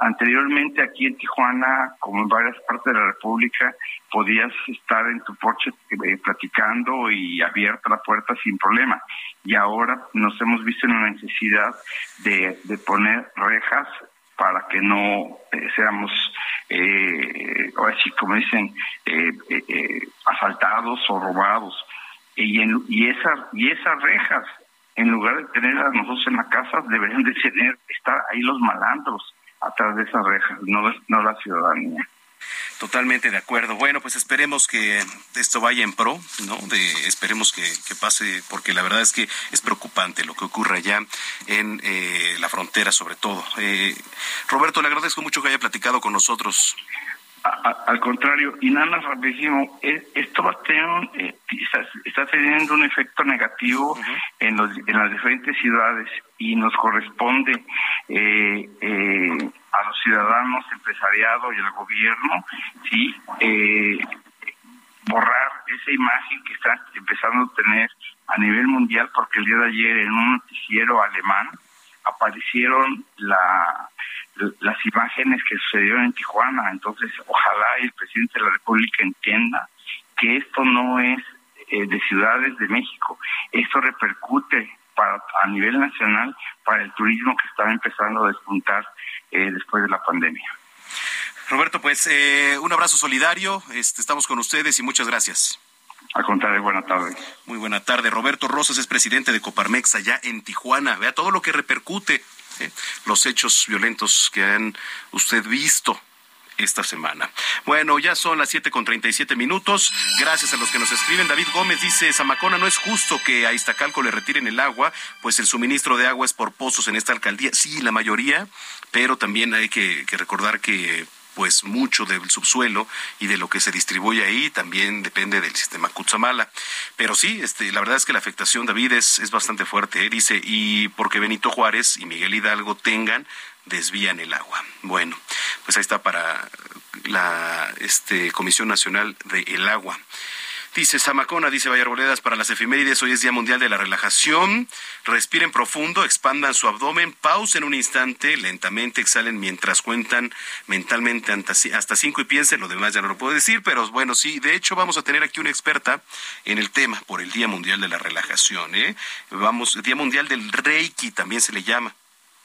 anteriormente aquí en Tijuana, como en varias partes de la República, podías estar en tu porche eh, platicando y abierta la puerta sin problema. Y ahora nos hemos visto en la necesidad de, de poner rejas para que no eh, seamos, eh, como dicen, eh, eh, asaltados o robados. Y, en, y, esa, y esas rejas, en lugar de tener a nosotros en la casa, deberían de tener, estar ahí los malandros atrás de esas rejas, no, no la ciudadanía. Totalmente de acuerdo. Bueno, pues esperemos que esto vaya en pro, ¿no? De, esperemos que, pase, porque la verdad es que es preocupante lo que ocurre allá en eh, la frontera, sobre todo. Eh, Roberto, le agradezco mucho que haya platicado con nosotros. A, al contrario, y nada más rapidísimo, esto va a tener, eh, está, está, teniendo un efecto negativo uh -huh. en, los, en las diferentes ciudades y nos corresponde eh, eh, a los ciudadanos, empresariado y al gobierno, sí, eh, borrar esa imagen que está empezando a tener a nivel mundial, porque el día de ayer en un noticiero alemán aparecieron la, las imágenes que sucedieron en Tijuana. Entonces, ojalá el presidente de la República entienda que esto no es eh, de ciudades de México, esto repercute para, a nivel nacional para el turismo que está empezando a despuntar eh, después de la pandemia. Roberto, pues eh, un abrazo solidario, este, estamos con ustedes y muchas gracias. Al contrario, buena tarde. Muy buena tarde. Roberto Rosas es presidente de Coparmex allá en Tijuana. Vea todo lo que repercute, ¿eh? los hechos violentos que han usted visto esta semana. Bueno, ya son las siete con treinta y siete minutos. Gracias a los que nos escriben. David Gómez dice, Zamacona, no es justo que a Iztacalco le retiren el agua, pues el suministro de agua es por pozos en esta alcaldía. Sí, la mayoría, pero también hay que recordar que pues mucho del subsuelo y de lo que se distribuye ahí también depende del sistema Cutzamala. Pero sí, este, la verdad es que la afectación, David, es, es bastante fuerte. ¿eh? Dice, y porque Benito Juárez y Miguel Hidalgo tengan desvían el agua. Bueno, pues ahí está para la este, Comisión Nacional del Agua. Dice Samacona, dice Vallarboledas, para las efemérides, hoy es Día Mundial de la Relajación. Respiren profundo, expandan su abdomen, pausen un instante, lentamente exhalen mientras cuentan mentalmente hasta cinco y piensen, lo demás ya no lo puedo decir, pero bueno, sí, de hecho vamos a tener aquí una experta en el tema por el Día Mundial de la Relajación. ¿eh? Vamos, Día Mundial del Reiki también se le llama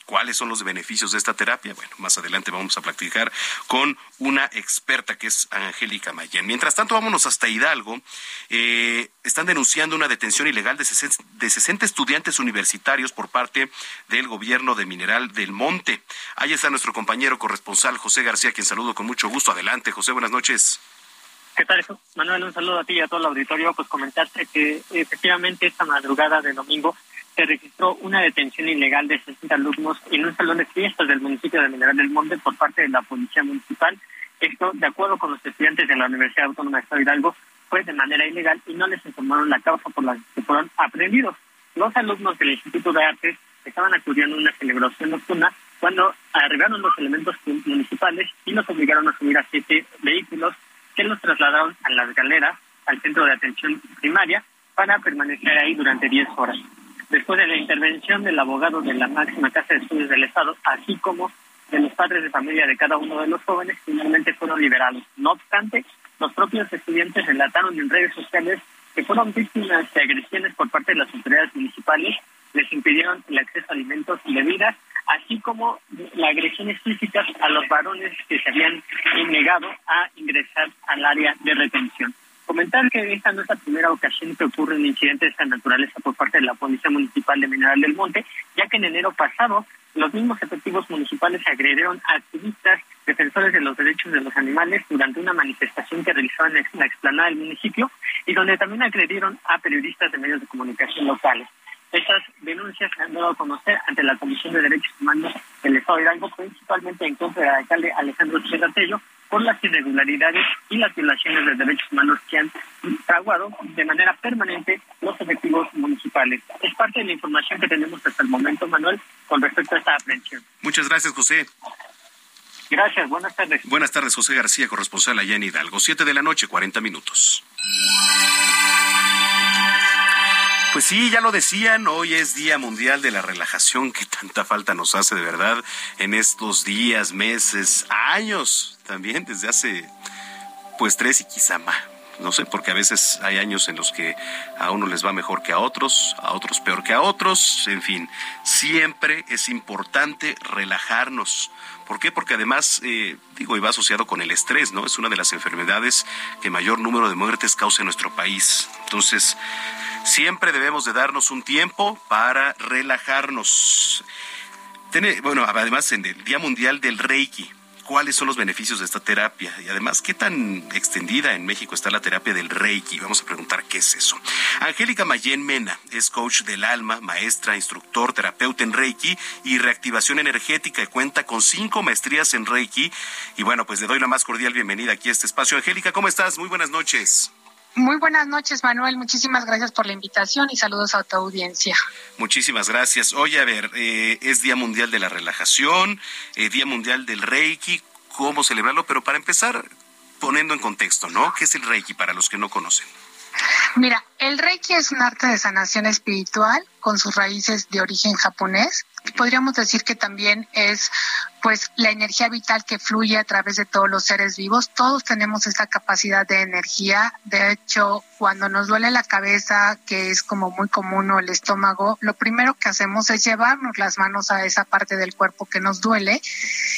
cuáles son los beneficios de esta terapia. Bueno, más adelante vamos a platicar con una experta que es Angélica Mayen. Mientras tanto, vámonos hasta Hidalgo. Eh, están denunciando una detención ilegal de 60, de 60 estudiantes universitarios por parte del gobierno de Mineral del Monte. Ahí está nuestro compañero corresponsal José García, quien saludo con mucho gusto. Adelante, José, buenas noches. ¿Qué tal, Manuel? Un saludo a ti y a todo el auditorio. Pues comentarte que efectivamente esta madrugada de domingo se registró una detención ilegal de 60 alumnos en un salón de fiestas del municipio de Mineral del Monte por parte de la Policía Municipal. Esto, de acuerdo con los estudiantes de la Universidad Autónoma de Estado Hidalgo, fue de manera ilegal y no les informaron la causa por la que fueron aprendidos. Los alumnos del Instituto de Artes estaban acudiendo a una celebración nocturna cuando arribaron los elementos municipales y los obligaron a subir a siete vehículos que los trasladaron a las galeras, al centro de atención primaria, para permanecer ahí durante 10 horas después de la intervención del abogado de la máxima casa de estudios del Estado, así como de los padres de familia de cada uno de los jóvenes, finalmente fueron liberados. No obstante, los propios estudiantes relataron en redes sociales que fueron víctimas de agresiones por parte de las autoridades municipales, les impidieron el acceso a alimentos y bebidas, así como las agresiones físicas a los varones que se habían negado a ingresar al área de retención. Comentar que esta no es la primera ocasión que ocurren incidentes de esta naturaleza por parte de la Policía Municipal de Mineral del Monte, ya que en enero pasado los mismos efectivos municipales agredieron a activistas defensores de los derechos de los animales durante una manifestación que realizaban en la explanada del municipio y donde también agredieron a periodistas de medios de comunicación locales. Estas denuncias se han dado a conocer ante la Comisión de Derechos Humanos del Estado de Hidalgo, principalmente en contra del alcalde Alejandro Tello, por las irregularidades y las violaciones de derechos humanos que han fraguado de manera permanente los efectivos municipales. Es parte de la información que tenemos hasta el momento, Manuel, con respecto a esta aprehensión. Muchas gracias, José. Gracias, buenas tardes. Buenas tardes, José García, corresponsal allá en Hidalgo. Siete de la noche, cuarenta minutos. Pues sí, ya lo decían, hoy es Día Mundial de la Relajación, que tanta falta nos hace de verdad en estos días, meses, años también, desde hace pues tres y quizá más, no sé, porque a veces hay años en los que a uno les va mejor que a otros, a otros peor que a otros, en fin, siempre es importante relajarnos. ¿Por qué? Porque además, eh, digo, y va asociado con el estrés, ¿no? Es una de las enfermedades que mayor número de muertes causa en nuestro país. Entonces, siempre debemos de darnos un tiempo para relajarnos. Tiene, bueno, además en el Día Mundial del Reiki, cuáles son los beneficios de esta terapia y además qué tan extendida en México está la terapia del Reiki. Vamos a preguntar qué es eso. Angélica Mayen Mena es coach del alma, maestra, instructor, terapeuta en Reiki y reactivación energética y cuenta con cinco maestrías en Reiki. Y bueno, pues le doy la más cordial bienvenida aquí a este espacio. Angélica, ¿cómo estás? Muy buenas noches. Muy buenas noches, Manuel. Muchísimas gracias por la invitación y saludos a tu audiencia. Muchísimas gracias. Oye, a ver, eh, es Día Mundial de la Relajación, eh, Día Mundial del Reiki, ¿cómo celebrarlo? Pero para empezar, poniendo en contexto, ¿no? ¿Qué es el Reiki para los que no conocen? Mira, el Reiki es un arte de sanación espiritual con sus raíces de origen japonés. Podríamos decir que también es pues la energía vital que fluye a través de todos los seres vivos. Todos tenemos esta capacidad de energía. De hecho, cuando nos duele la cabeza, que es como muy común, o el estómago, lo primero que hacemos es llevarnos las manos a esa parte del cuerpo que nos duele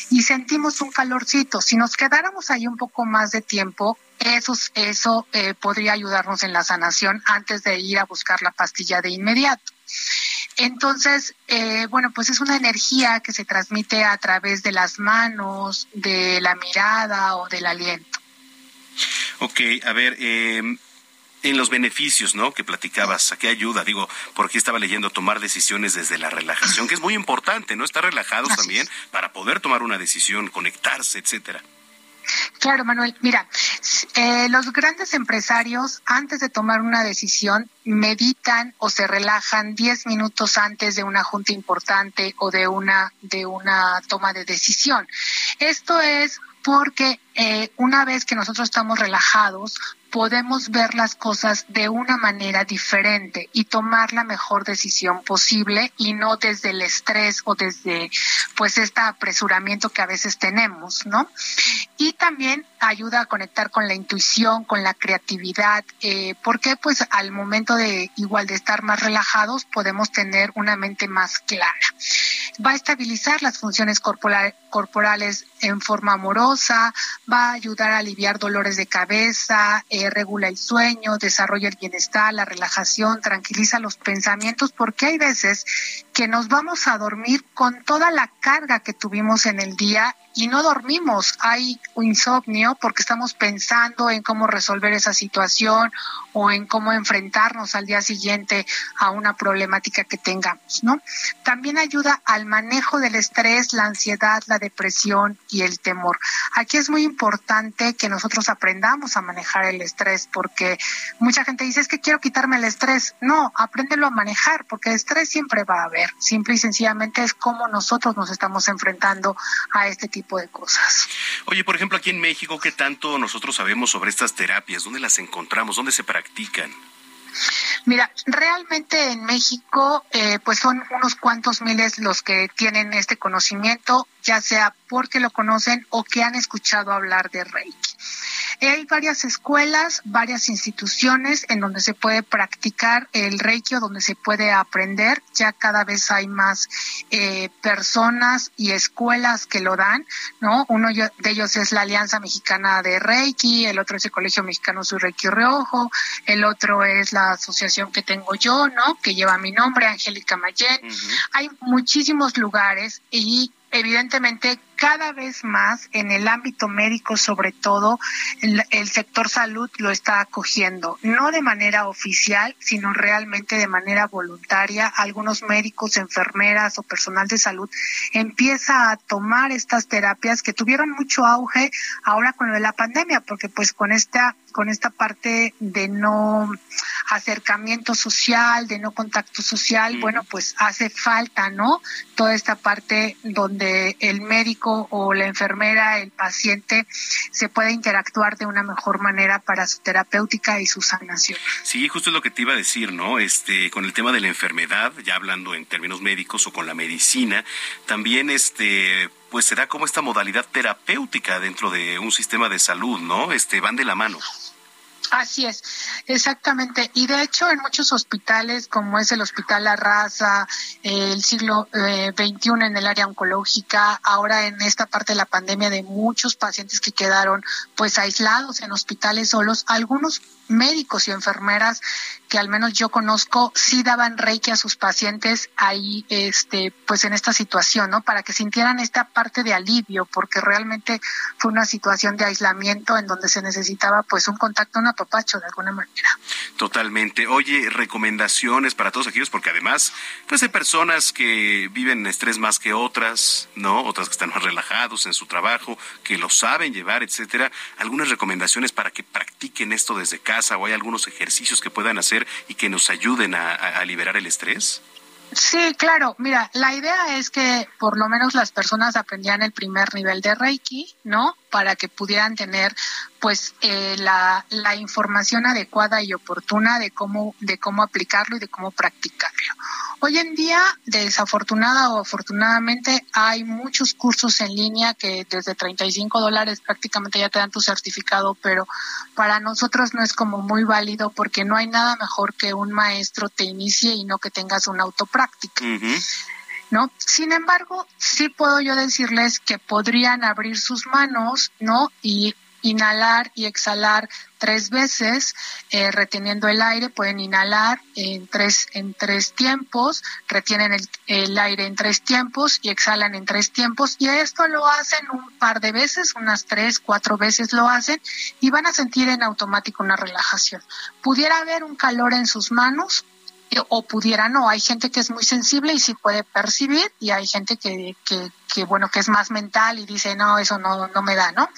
y sentimos un calorcito. Si nos quedáramos ahí un poco más de tiempo, eso, eso eh, podría ayudarnos en la sanación antes de ir a buscar la pastilla de inmediato. Entonces, eh, bueno, pues es una energía que se transmite a través de las manos, de la mirada o del aliento. Ok, a ver, em, en los beneficios, ¿no? Que platicabas, ¿a qué ayuda? Digo, porque estaba leyendo tomar decisiones desde la relajación, que es muy importante, ¿no? Estar relajados también para poder tomar una decisión, conectarse, etcétera. Claro, Manuel. Mira, eh, los grandes empresarios antes de tomar una decisión meditan o se relajan 10 minutos antes de una junta importante o de una de una toma de decisión. Esto es porque eh, una vez que nosotros estamos relajados, podemos ver las cosas de una manera diferente y tomar la mejor decisión posible y no desde el estrés o desde pues este apresuramiento que a veces tenemos, ¿no? Y también ayuda a conectar con la intuición, con la creatividad, eh, porque pues al momento de igual de estar más relajados podemos tener una mente más clara. Va a estabilizar las funciones corporales en forma amorosa, va a ayudar a aliviar dolores de cabeza, eh, regula el sueño, desarrolla el bienestar, la relajación, tranquiliza los pensamientos, porque hay veces que nos vamos a dormir con toda la carga que tuvimos en el día y no dormimos. Hay insomnio porque estamos pensando en cómo resolver esa situación o en cómo enfrentarnos al día siguiente a una problemática que tengamos, ¿no? También ayuda al manejo del estrés, la ansiedad, la depresión y el temor. Aquí es muy importante que nosotros aprendamos a manejar el estrés porque mucha gente dice es que quiero quitarme el estrés. No, apréndelo a manejar porque estrés siempre va a haber. Simple y sencillamente es cómo nosotros nos estamos enfrentando a este tipo Oye, por ejemplo, aquí en México, ¿qué tanto nosotros sabemos sobre estas terapias? ¿Dónde las encontramos? ¿Dónde se practican? Mira, realmente en México, eh, pues son unos cuantos miles los que tienen este conocimiento, ya sea porque lo conocen o que han escuchado hablar de Reiki. Hay varias escuelas, varias instituciones en donde se puede practicar el reiki o donde se puede aprender. Ya cada vez hay más eh, personas y escuelas que lo dan, ¿no? Uno de ellos es la Alianza Mexicana de Reiki, el otro es el Colegio Mexicano Sur Reiki Reojo, el otro es la asociación que tengo yo, ¿no? Que lleva mi nombre, Angélica Mayen. Hay muchísimos lugares y evidentemente cada vez más en el ámbito médico, sobre todo, el, sector salud lo está acogiendo, no de manera oficial, sino realmente de manera voluntaria. Algunos médicos, enfermeras o personal de salud empieza a tomar estas terapias que tuvieron mucho auge ahora con la pandemia, porque pues con esta con esta parte de no acercamiento social, de no contacto social, bueno, pues hace falta, ¿no? Toda esta parte donde el médico o la enfermera, el paciente, se puede interactuar de una mejor manera para su terapéutica y su sanación. Sí, justo es lo que te iba a decir, ¿no? Este, con el tema de la enfermedad, ya hablando en términos médicos o con la medicina, también este pues se da como esta modalidad terapéutica dentro de un sistema de salud, ¿no? Este van de la mano. Así es, exactamente. Y de hecho, en muchos hospitales, como es el Hospital La Raza, el siglo XXI en el área oncológica, ahora en esta parte de la pandemia de muchos pacientes que quedaron pues aislados en hospitales solos, algunos médicos y enfermeras que al menos yo conozco sí daban reiki a sus pacientes ahí este pues en esta situación no para que sintieran esta parte de alivio porque realmente fue una situación de aislamiento en donde se necesitaba pues un contacto un apapacho de alguna manera. Totalmente. Oye recomendaciones para todos aquellos porque además pues hay personas que viven estrés más que otras no otras que están más relajados en su trabajo que lo saben llevar etcétera. Algunas recomendaciones para que practiquen esto desde casa o hay algunos ejercicios que puedan hacer y que nos ayuden a, liberar el estrés? Sí, claro. Mira, la idea es que por lo menos las personas aprendieran el primer nivel de Reiki, ¿no? Para que pudieran tener, pues, eh, la, la información adecuada y oportuna de cómo, de cómo aplicarlo y de cómo practicarlo. Hoy en día, desafortunada o afortunadamente, hay muchos cursos en línea que desde 35 dólares prácticamente ya te dan tu certificado, pero para nosotros no es como muy válido porque no hay nada mejor que un maestro te inicie y no que tengas una autopráctica. ¿No? Sin embargo, sí puedo yo decirles que podrían abrir sus manos, ¿no? Y inhalar y exhalar tres veces, eh, reteniendo el aire, pueden inhalar en tres, en tres tiempos, retienen el, el, aire en tres tiempos y exhalan en tres tiempos. Y esto lo hacen un par de veces, unas tres, cuatro veces lo hacen y van a sentir en automático una relajación. Pudiera haber un calor en sus manos o pudiera no. Hay gente que es muy sensible y sí puede percibir y hay gente que, que, que bueno, que es más mental y dice, no, eso no, no me da, ¿no?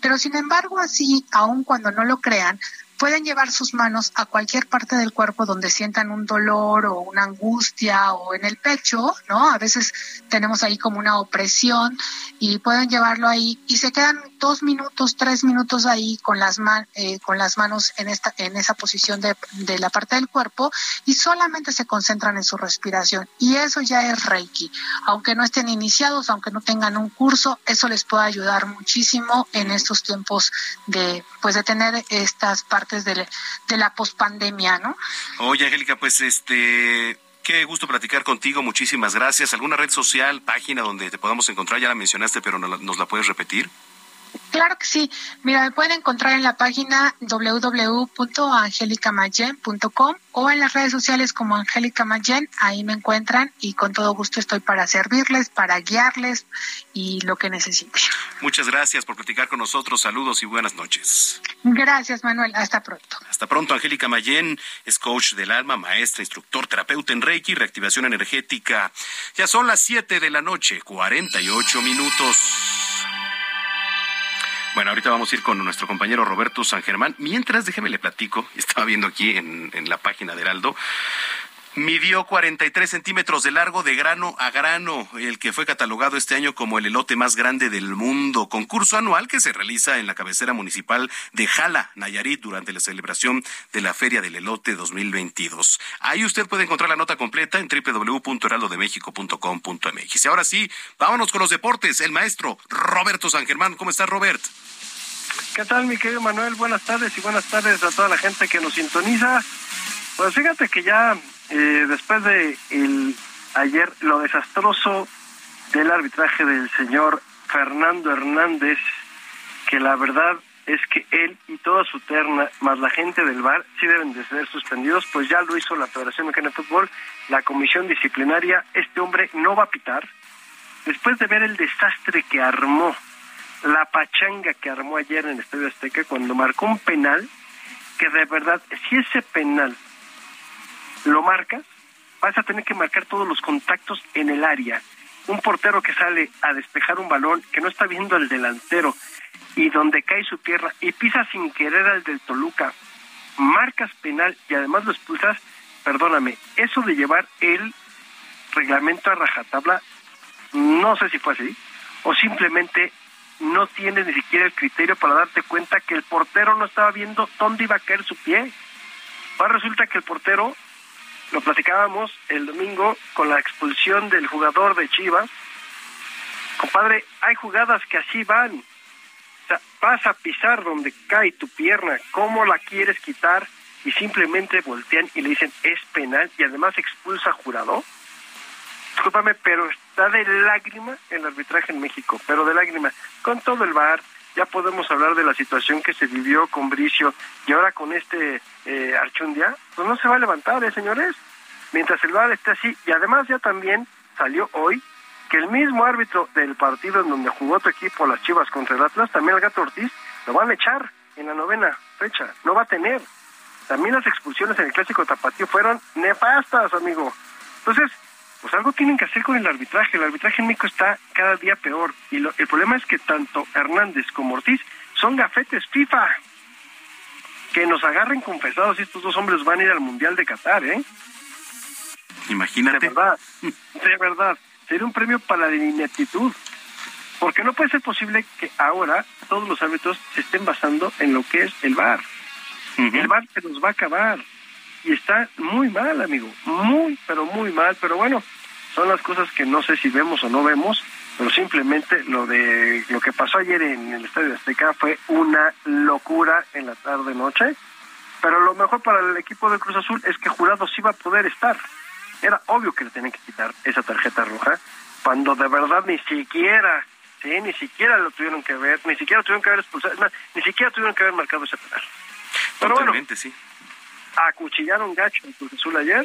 Pero sin embargo, así, aun cuando no lo crean, pueden llevar sus manos a cualquier parte del cuerpo donde sientan un dolor o una angustia o en el pecho, ¿no? A veces tenemos ahí como una opresión y pueden llevarlo ahí y se quedan dos minutos, tres minutos ahí con las, man, eh, con las manos en, esta, en esa posición de, de la parte del cuerpo y solamente se concentran en su respiración. Y eso ya es Reiki. Aunque no estén iniciados, aunque no tengan un curso, eso les puede ayudar muchísimo en estos tiempos de, pues de tener estas partes de, de la pospandemia, ¿no? Oye, Angélica, pues este Qué gusto platicar contigo, muchísimas gracias. ¿Alguna red social, página donde te podamos encontrar? Ya la mencionaste, pero ¿nos la puedes repetir? Claro que sí. Mira, me pueden encontrar en la página www.angelicamayen.com o en las redes sociales como Angélica Mayen. Ahí me encuentran y con todo gusto estoy para servirles, para guiarles y lo que necesiten. Muchas gracias por platicar con nosotros. Saludos y buenas noches. Gracias, Manuel. Hasta pronto. Hasta pronto, Angélica Mayen es coach del alma, maestra, instructor, terapeuta en Reiki, reactivación energética. Ya son las 7 de la noche, 48 minutos. Bueno, ahorita vamos a ir con nuestro compañero Roberto San Germán. Mientras, déjeme le platico, estaba viendo aquí en, en la página de Heraldo, Midió 43 centímetros de largo de grano a grano, el que fue catalogado este año como el elote más grande del mundo. Concurso anual que se realiza en la cabecera municipal de Jala, Nayarit, durante la celebración de la Feria del Elote 2022. Ahí usted puede encontrar la nota completa en www.heraldodemexico.com.mx. Y ahora sí, vámonos con los deportes. El maestro Roberto San Germán. ¿Cómo está, Robert? ¿Qué tal, mi querido Manuel? Buenas tardes y buenas tardes a toda la gente que nos sintoniza. Pues fíjate que ya eh, después de el ayer lo desastroso del arbitraje del señor Fernando Hernández, que la verdad es que él y toda su terna, más la gente del bar, sí deben de ser suspendidos, pues ya lo hizo la Federación Mexicana de Fútbol, la comisión disciplinaria, este hombre no va a pitar. Después de ver el desastre que armó, la pachanga que armó ayer en el Estadio Azteca, cuando marcó un penal, que de verdad, si ese penal lo marcas, vas a tener que marcar todos los contactos en el área. Un portero que sale a despejar un balón, que no está viendo al delantero y donde cae su tierra y pisa sin querer al del Toluca, marcas penal y además lo expulsas, perdóname, eso de llevar el reglamento a rajatabla, no sé si fue así, o simplemente no tienes ni siquiera el criterio para darte cuenta que el portero no estaba viendo dónde iba a caer su pie. Ahora resulta que el portero lo platicábamos el domingo con la expulsión del jugador de Chivas. Compadre, hay jugadas que así van. sea, vas a pisar donde cae tu pierna, ¿cómo la quieres quitar? Y simplemente voltean y le dicen, es penal, y además expulsa jurado. Discúlpame, pero está de lágrima el arbitraje en México, pero de lágrima. Con todo el bar, ya podemos hablar de la situación que se vivió con Bricio y ahora con este eh, Archundia, pues no se va a levantar, ¿eh, señores? Mientras el bar esté así, y además ya también salió hoy que el mismo árbitro del partido en donde jugó tu equipo, las Chivas contra el Atlas, también el Gato Ortiz, lo van a echar en la novena fecha, no va a tener. También las expulsiones en el Clásico Tapatío fueron nefastas, amigo. Entonces, pues algo tienen que hacer con el arbitraje. El arbitraje en México está cada día peor. Y el problema es que tanto Hernández como Ortiz son gafetes FIFA. Que nos agarren confesados y estos dos hombres van a ir al Mundial de Qatar, ¿eh? Imagínate. De verdad, de verdad. Sería un premio para la ineptitud. Porque no puede ser posible que ahora todos los árbitros se estén basando en lo que es el VAR. El VAR se nos va a acabar y está muy mal, amigo, muy, pero muy mal, pero bueno, son las cosas que no sé si vemos o no vemos, pero simplemente lo de lo que pasó ayer en el Estadio Azteca fue una locura en la tarde noche, pero lo mejor para el equipo de Cruz Azul es que Jurado sí va a poder estar. Era obvio que le tenían que quitar esa tarjeta roja, cuando de verdad ni siquiera, sí, ni siquiera lo tuvieron que ver, ni siquiera tuvieron que haber expulsado, ni siquiera tuvieron que haber marcado ese penal. Totalmente, sí acuchillaron gacho en Cruz Azul ayer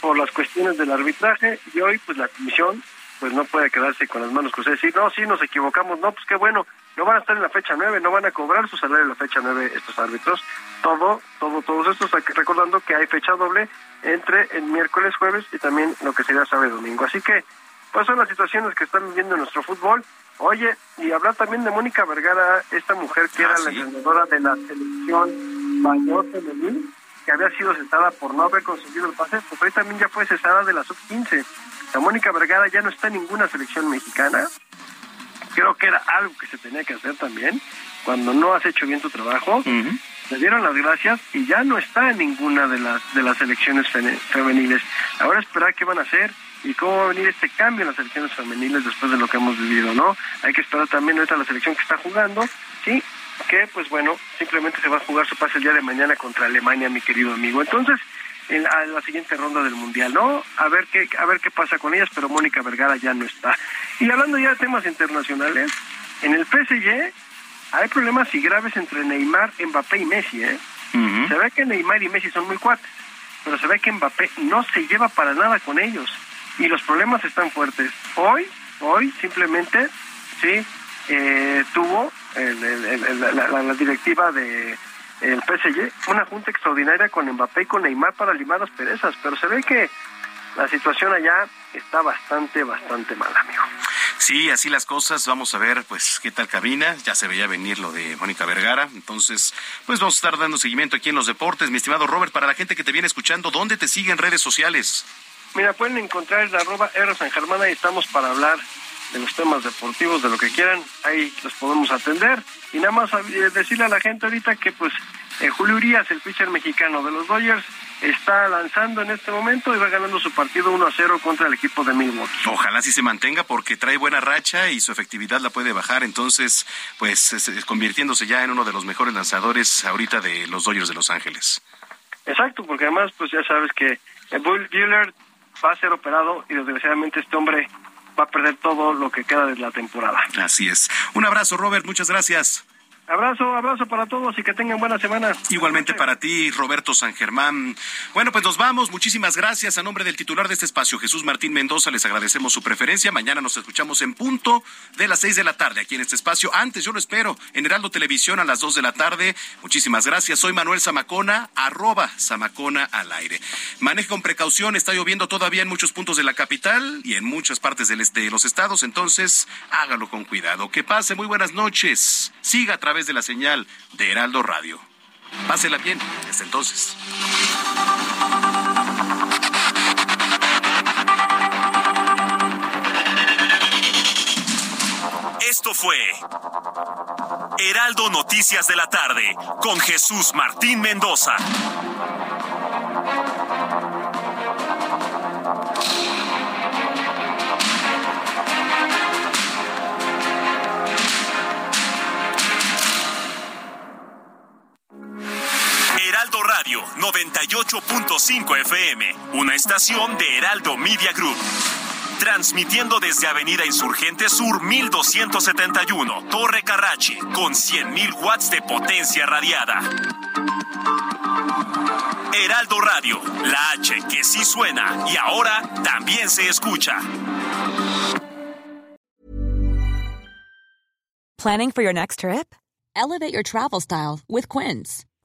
por las cuestiones del arbitraje y hoy pues la comisión pues no puede quedarse con las manos cruzadas y decir, no, sí, nos equivocamos, no, pues qué bueno, no van a estar en la fecha 9, no van a cobrar su salario en la fecha 9 estos árbitros, todo, todo, todos estos, recordando que hay fecha doble entre el miércoles, jueves y también lo que sería sábado y domingo. Así que, pues son las situaciones que están viviendo en nuestro fútbol. Oye, y hablar también de Mónica Vergara, esta mujer que era ah, la entrenadora de la selección mayor femenil, que había sido cesada por no haber conseguido el pase, pues hoy también ya fue cesada de la sub-15. La Mónica Vergara ya no está en ninguna selección mexicana. Creo que era algo que se tenía que hacer también. Cuando no has hecho bien tu trabajo, le dieron las gracias y ya no está en ninguna de las de las selecciones femeniles. Ahora esperar qué van a hacer y cómo va a venir este cambio en las selecciones femeniles después de lo que hemos vivido, ¿no? Hay que esperar también ahorita la selección que está jugando, sí, que pues bueno, simplemente se va a jugar su pase el día de mañana contra Alemania, mi querido amigo. Entonces, en la, siguiente ronda del Mundial, ¿no? A ver qué a ver qué pasa con ellas, pero Mónica Vergara ya no está. Y hablando ya de temas internacionales, en el PSG hay problemas y graves entre Neymar, Mbappé y Messi, ¿eh? Se ve que Neymar y Messi son muy cuates, pero se ve que Mbappé no se lleva para nada con ellos y los problemas están fuertes. Hoy, hoy simplemente, sí, eh, tuvo la, directiva de el PSG una junta extraordinaria con Mbappé y con Neymar para limar las perezas, pero se ve que la situación allá está bastante, bastante mal, amigo. Sí, así las cosas. Vamos a ver, pues, qué tal cabina. Ya se veía venir lo de Mónica Vergara. Entonces, pues vamos a estar dando seguimiento aquí en los deportes. Mi estimado Robert, para la gente que te viene escuchando, ¿dónde te siguen redes sociales? Mira, pueden encontrar el arroba R San Germán, ahí estamos para hablar de los temas deportivos, de lo que quieran, ahí los podemos atender. Y nada más eh, decirle a la gente ahorita que pues eh, Julio Urias, el pitcher mexicano de los Dodgers, está lanzando en este momento y va ganando su partido 1 a 0 contra el equipo de Milwaukee. Ojalá sí se mantenga porque trae buena racha y su efectividad la puede bajar, entonces pues convirtiéndose ya en uno de los mejores lanzadores ahorita de los Dodgers de Los Ángeles. Exacto, porque además pues ya sabes que Bull Bueller va a ser operado y desgraciadamente este hombre va a perder todo lo que queda de la temporada. Así es. Un abrazo, Robert. Muchas gracias. Abrazo, abrazo para todos y que tengan buena semana. Igualmente para ti, Roberto San Germán. Bueno, pues nos vamos. Muchísimas gracias. A nombre del titular de este espacio, Jesús Martín Mendoza, les agradecemos su preferencia. Mañana nos escuchamos en punto de las seis de la tarde aquí en este espacio. Antes, yo lo espero, en Heraldo Televisión a las dos de la tarde. Muchísimas gracias. Soy Manuel Zamacona, arroba Zamacona al aire. Maneje con precaución. Está lloviendo todavía en muchos puntos de la capital y en muchas partes del este de los estados. Entonces, hágalo con cuidado. Que pase muy buenas noches. Siga a través de la señal de Heraldo Radio. Pásela bien, hasta entonces. Esto fue Heraldo Noticias de la tarde con Jesús Martín Mendoza. Radio 98.5 FM, una estación de Heraldo Media Group. Transmitiendo desde Avenida Insurgente Sur 1271, Torre Carrachi, con 100.000 watts de potencia radiada. Heraldo Radio, la H que sí suena y ahora también se escucha. Planning for your next trip? Elevate your travel style with Quince.